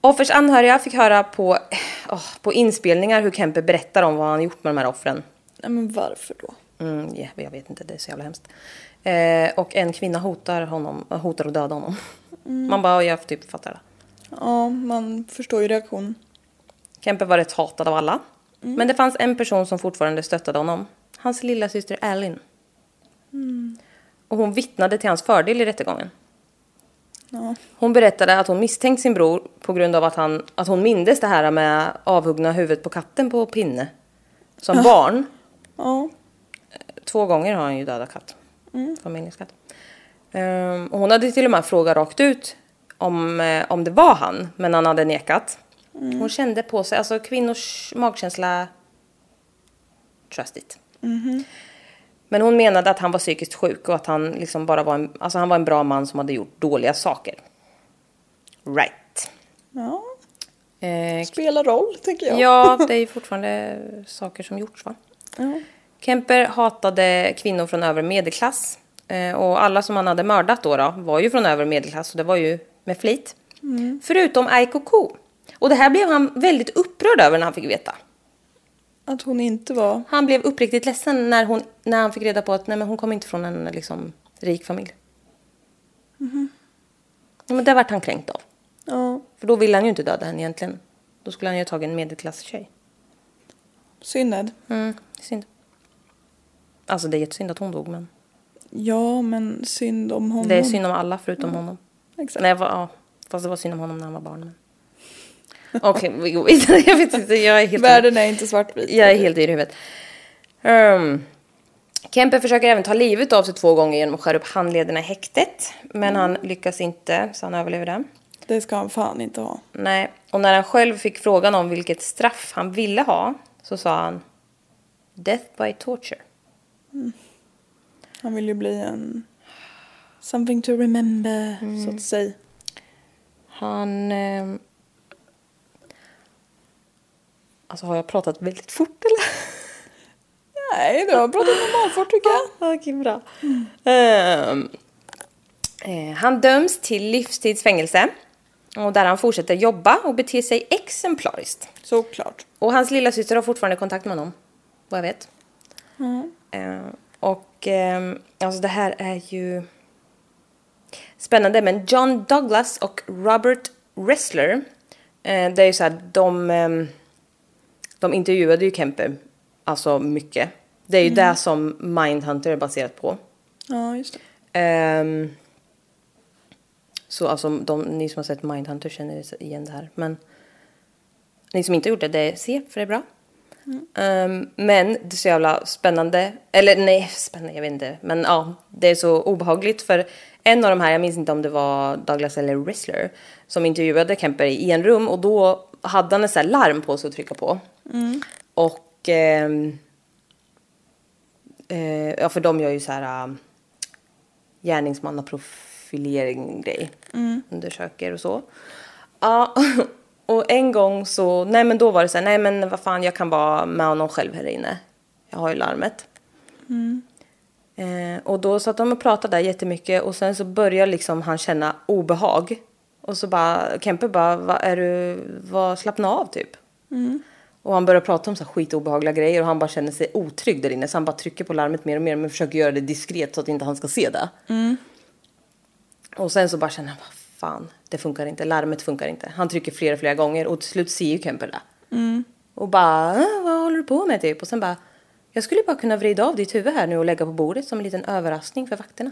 Offers anhöriga fick höra på, åh, på inspelningar hur Kemper berättar om vad han gjort med de här offren. Nej men varför då? Mm, ja, jag vet inte, det är så jävla hemskt. Eh, och en kvinna hotar honom, hotar att döda honom. Man bara, jag typ fattar det. Ja, man förstår ju reaktionen. Kemper var rätt hatad av alla. Men det fanns en person som fortfarande stöttade honom. Hans lilla syster Alin. Och hon vittnade till hans fördel i rättegången. Ja. Hon berättade att hon misstänkt sin bror på grund av att, han, att hon mindes det här med avhuggna huvudet på katten på pinne. Som barn. Ja. Två gånger har han ju dödat katt. Familjens katt. Och hon hade till och med frågat rakt ut om, eh, om det var han, men han hade nekat. Hon kände på sig, alltså kvinnors magkänsla, trust it. Men hon menade att han var psykiskt sjuk och att han liksom bara var en, alltså han var en bra man som hade gjort dåliga saker. Right. ja. Eh, Spelar roll, tänker jag. Ja, det är ju fortfarande saker som gjorts va? Ja. Kemper hatade kvinnor från övre medelklass. Eh, och alla som han hade mördat då, då var ju från övre medelklass. Så det var ju med flit. Förutom Aiko Ko. Och det här blev han väldigt upprörd över när han fick veta. Att hon inte var... Han blev uppriktigt ledsen när, hon, när han fick reda på att nej, men hon kom inte från en liksom, rik familj. Ja, men det vart han kränkt av. Ja, För då ville han ju inte döda henne egentligen. Då skulle han ju ha tagit en medelklasstjej. synd. Mm, synd. Alltså det är jättesynd att hon dog men Ja, men synd om honom. det är synd om alla förutom honom. Exakt. Nej, ja, fast det var synd om honom när han var barn. Men... Okej, vi går vidare. Jag vet inte, jag är helt, Världen är inte svartvit. jag är helt yr i huvudet. Um, Kemper försöker även ta livet av sig två gånger genom att skära upp handlederna i häktet. Men han lyckas inte, så han överlever det. Det ska han fan inte ha. Nej, och när han själv fick frågan om vilket straff han ville ha så sa han Death by torture. Han vill ju bli en... Something to remember, så att säga. Han... ehm, Alltså har jag pratat väldigt fort eller? Nej, du har pratat normalfort tycker jag. Okej, bra. Ehm, eh, han döms till livstidsfängelse. Och där han fortsätter jobba och bete sig exemplariskt. Såklart. Och hans lilla syster har fortfarande kontakt med honom. Vad jag vet. Eh, och ehm, alltså det här är ju spännande. Men John Douglas och Robert Ressler. Eh, det är ju så här, de, ehm, de intervjuade ju Kemper. Alltså mycket. Det är ju det som Mindhunter är baserat på. Ja, just det. Ehm, så alltså, de, ni som har sett Mindhunter känner igen det här. Men ni som inte har gjort det, det se för det är bra. Ehm, men det är så jävla spännande. Eller nej, spännande, jag vet inte. Men ja, det är så obehagligt. För en av de här, jag minns inte om det var Douglas eller Rissler, som intervjuade Kemper i en rum. Och då hade han ett så larm på sig att trycka på. Och... ehm, eh, ja, för de gör ju så här... Uh, gärningsmannaprofilering grej. Undersöker och så. Ja, och en gång så, nej men då var det så här, nej men vad fan jag kan vara med honom själv här inne. Jag har ju larmet. Eh, och då satt de och pratade där jättemycket och sen så börjar liksom han känna obehag. Och så bara, Kempe bara, vad är du, vad, slappna av typ. Och han börjar prata om så här skitobehagliga grejer och han bara känner sig otrygg där inne. Så han bara trycker på larmet mer och mer men försöker göra det diskret så att inte han ska se det. Och sen så bara känner han, vad fan, det funkar inte. Larmet funkar inte. Han trycker flera, flera gånger och till slut ser ju Kemper det. Och bara, "Äh, vad håller du på med typ? Och sen bara, jag skulle bara kunna vrida av ditt huvud här nu och lägga på bordet som en liten överraskning för vakterna.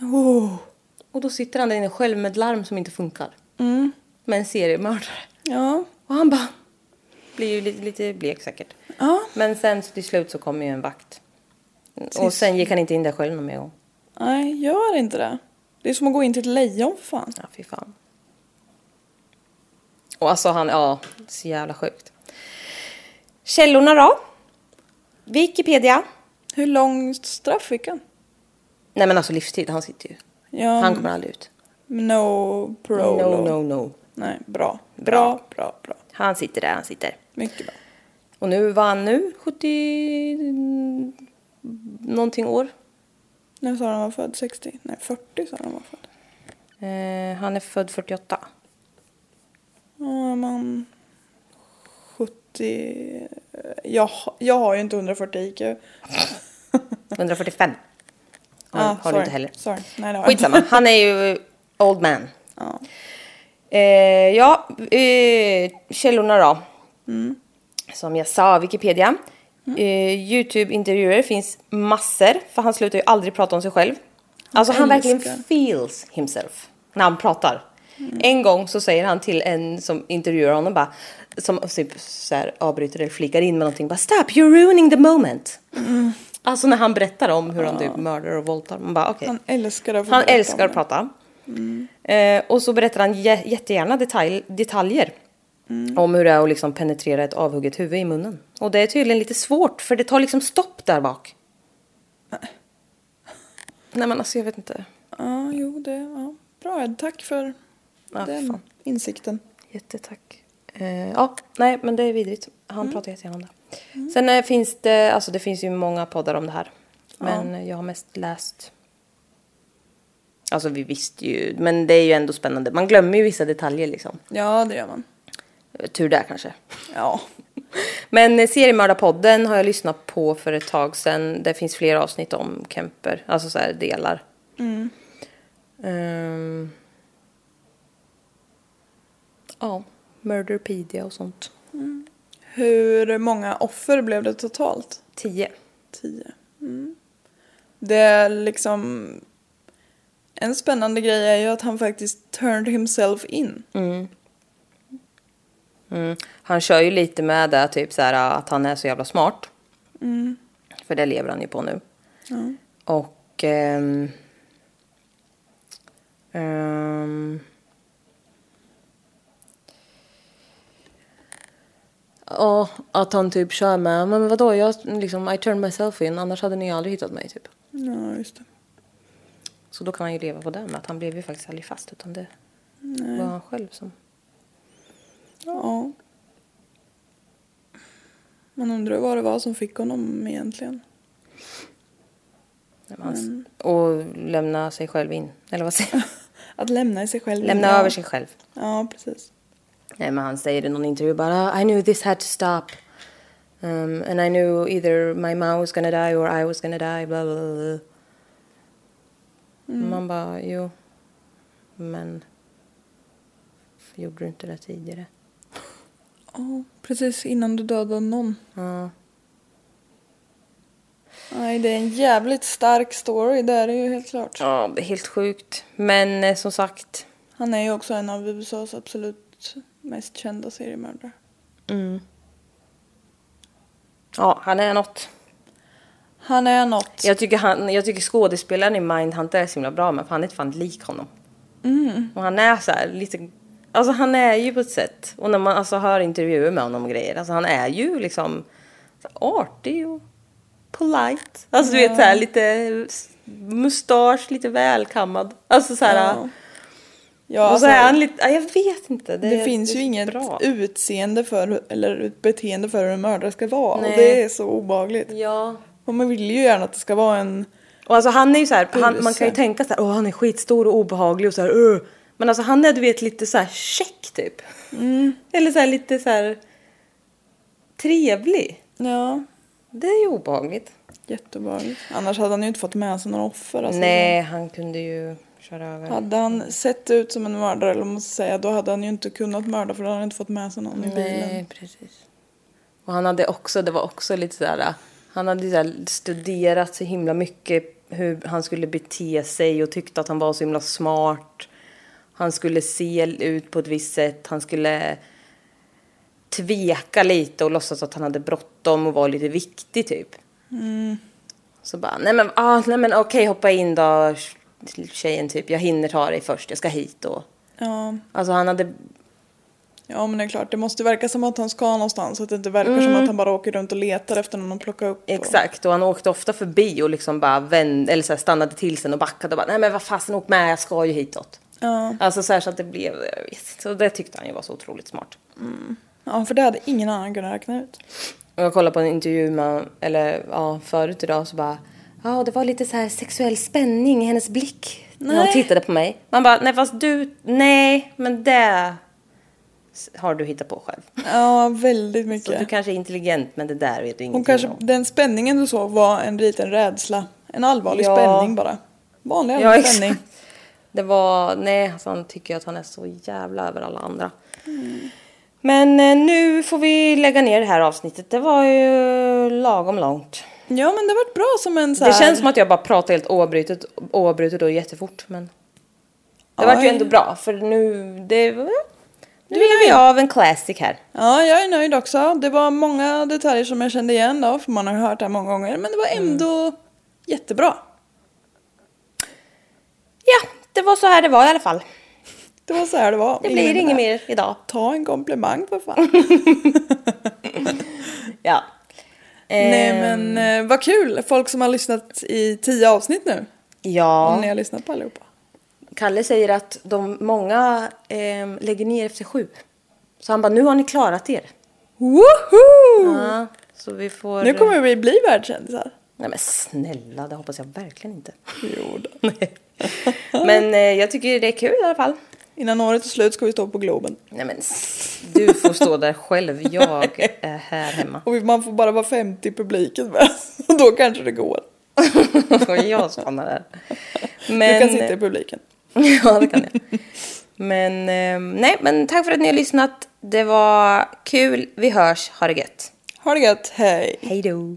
Oh. Och då sitter han där inne själv med ett larm som inte funkar. Med en seriemördare. Ja. Och han bara blir ju lite, lite blek säkert. Ja. Men sen till slut så kommer ju en vakt. Och Till sen gick han inte in där själv någon mer gång. Nej, gör inte det. Det är som att gå in till ett lejon för fan. Ja, fy fan. Och alltså han, ja, så jävla sjukt. Källorna då? Wikipedia. Hur långt straff fick han? Nej men alltså livstid, han sitter ju. Ja, Han kommer aldrig ut. No parole. No, no, no. Nej, bra. Bra. Bra, bra, bra. Han sitter där han sitter. Mycket bra. Och nu var han nu 70 någonting år. När sa han var född? 60? Nej, 40 sa han var född. Eh, han är född 48. Ja, man... 70... Jag, jag har ju inte 140 IQ. 145. Har, Ah, har sorry. inte heller. Sorry. Nej, det. Skitsamma, han är ju old man. Ja. Eh, ja, eh, källorna då. Mm. Som jag sa, Wikipedia. Eh, Youtube-intervjuer finns massor, för han slutar ju aldrig prata om sig själv. Alltså han verkligen feels himself när han pratar. En gång så säger han till en som intervjuar honom bara, som typ så här, avbryter eller flikar in med någonting, bara stop, you're ruining the moment. Alltså när han berättar om hur han typ mördar och våldtar, man bara okej. Han älskar att Han älskar att prata. Eh, och så berättar han jä- jättegärna detalj, detaljer. Om hur det är att liksom penetrera ett avhugget huvud i munnen. Och det är tydligen lite svårt för det tar liksom stopp där bak. Nej men alltså jag vet inte. Ja, jo, det... Ja. Bra, Ed. Tack för Ja, den fan. insikten. Jättetack. Eh, ja, nej men det är vidrigt. Han pratar jättegärna om det. Sen eh, finns det, alltså det finns ju många poddar om det här. Men eh, jag har mest läst. Alltså vi visste ju, men det är ju ändå spännande. Man glömmer ju vissa detaljer liksom. Ja, det gör man. Tur där kanske. Ja. Men eh, Seriemördarpodden har jag lyssnat på för ett tag sedan. Det finns flera avsnitt om Kemper, alltså så här delar. Ehm. ja, Murderpedia och sånt. Hur många offer blev det totalt? Tio. Tio. Mm. Det är liksom... En spännande grej är ju att han faktiskt turned himself in. Mm. Han kör ju lite med det, typ så här att han är så jävla smart. För det lever han ju på nu. Och... ehm, ehm, Ja, att han typ kör med, men vadå, jag liksom, I turned myself in, annars hade ni aldrig hittat mig typ. Ja, just det. Så då kan han ju leva på det med att han blev ju faktiskt aldrig fast utan det var han själv som... Ja. Man undrar vad det var som fick honom egentligen. Nej, men Och lämna sig själv in, eller vad säger man? Att lämna sig själv. Lämna ja. över sig själv. Ja, precis. Nej, men han säger i någon intervju bara "Ah, I knew this had to stop. Um, and I knew either my mom was gonna die or I was gonna die, bla bla bla. Man bara, jo. Men gjorde du inte det tidigare? Ja, precis innan du dödade någon. Ja. Nej, det är en jävligt stark story, det är det ju helt klart. Ja, det är helt sjukt. Men eh, som sagt, Han är ju också en av USAs absolut mest kända seriemördare. ja, han är något. Han är något. Jag tycker, han, jag tycker skådespelaren i Mindhunter är så himla bra, men han är inte fan lik honom. Och han är så här lite... Alltså han är ju på ett sätt. Och när man alltså hör intervjuer med honom och grejer. Alltså han är ju liksom artig och polite. Alltså du vet så här lite mustasch, lite välkammad. Alltså så här... Ja. Ja, och så alltså, är han lite... ja, Jag vet inte. Det, det finns är ju inget bra. utseende för, eller beteende för hur en mördare ska vara. Nej. Och det är så obehagligt. Ja. Och man vill ju gärna att det ska vara en... Och alltså han är ju så här, han, man kan ju tänka så här, åh han är skitstor och obehaglig och så här, "Ugh." Men alltså han är du vet lite så här check typ. Eller så här lite så här trevlig. Ja, Det är ju obehagligt. jätteobehagligt. Annars hade han ju inte fått med sig några offer. Alltså. Nej, han kunde ju köra över. Hade han sett ut som en mördare, eller ska säga, då hade han ju inte kunnat mörda för då hade han inte fått med sig någon i bilen. Nej, precis. Och han hade också, det var också lite så här, han hade så här studerat så himla mycket hur han skulle bete sig och tyckte att han var så himla smart. Han skulle se ut på ett visst sätt, han skulle tveka lite och låtsas att han hade bråttom och var lite viktig typ. Så bara, nej men, ah, nej men okej hoppa in då tjejen typ, jag hinner ta dig först, jag ska hit och... Ja. Alltså han hade ja, men det är klart. Det måste verka som att han ska någonstans. Så att det inte verkar som att han bara åker runt och letar efter någon att plocka upp. och- Exakt, och han åkte ofta förbi och liksom bara vände, eller så här stannade till sen och backade och bara nej men vad fasen åk med, jag ska ju hitåt. Ja. Alltså så här så att det blev, vet, så det tyckte han ju var så otroligt smart. ja, för det hade ingen annan kunnat räkna ut. Och jag kollade på en intervju med, eller ja, förut idag så bara, ja det var lite så här sexuell spänning i hennes blick när hon tittade på mig. Man bara, nej fast du, nej, men det har du hittat på själv. Ja, väldigt Så mycket. du kanske är intelligent men det där vet du ingenting Hon kanske, om. den spänningen du såg var en liten rädsla. En allvarlig Ja. spänning bara. Vanlig Ja, exakt. spänning. Det var, nej, alltså han tycker att han är så jävla över alla andra. Men eh, nu får vi lägga ner det här avsnittet. Det var ju lagom långt. Ja men det har varit bra som en så Det här... känns som att jag bara pratar helt oavbrutet, oavbrutet och jättefort. Men det vart ju ändå bra för nu, det, nu är är vi av en classic här. Ja, jag är nöjd också. Det var många detaljer som jag kände igen då, för man har hört det här många gånger. Men det var ändå jättebra. Ja, det var så här det var i alla fall. Det var så här det var. Det blir Ingen inget mer idag. Ta en komplimang för fan. Ja. Nej Ehm, men eh, vad kul! Folk som har lyssnat i tio avsnitt nu. Ja. Om ni har lyssnat på allihopa. Kalle säger att de, många ehm, lägger ner efter sju. Så han bara, nu har ni klarat er. Woho! Ja, så vi får... Nu kommer vi bli världskändisar. Nej men snälla, det hoppas jag verkligen inte. Jo då. Men eh, jag tycker det är kul i alla fall. Innan året är slut ska vi stå på Globen. Nej men du får stå där själv, jag är här hemma. Och man får bara vara 50 i publiken med. Då kanske det går. Jag stannar där. Du Men, kan sitta i publiken. ja, det kan jag. Men eh, nej, men tack för att ni har lyssnat. Det var kul. Vi hörs. Ha det gött. Ha det gött, hej! Hej då.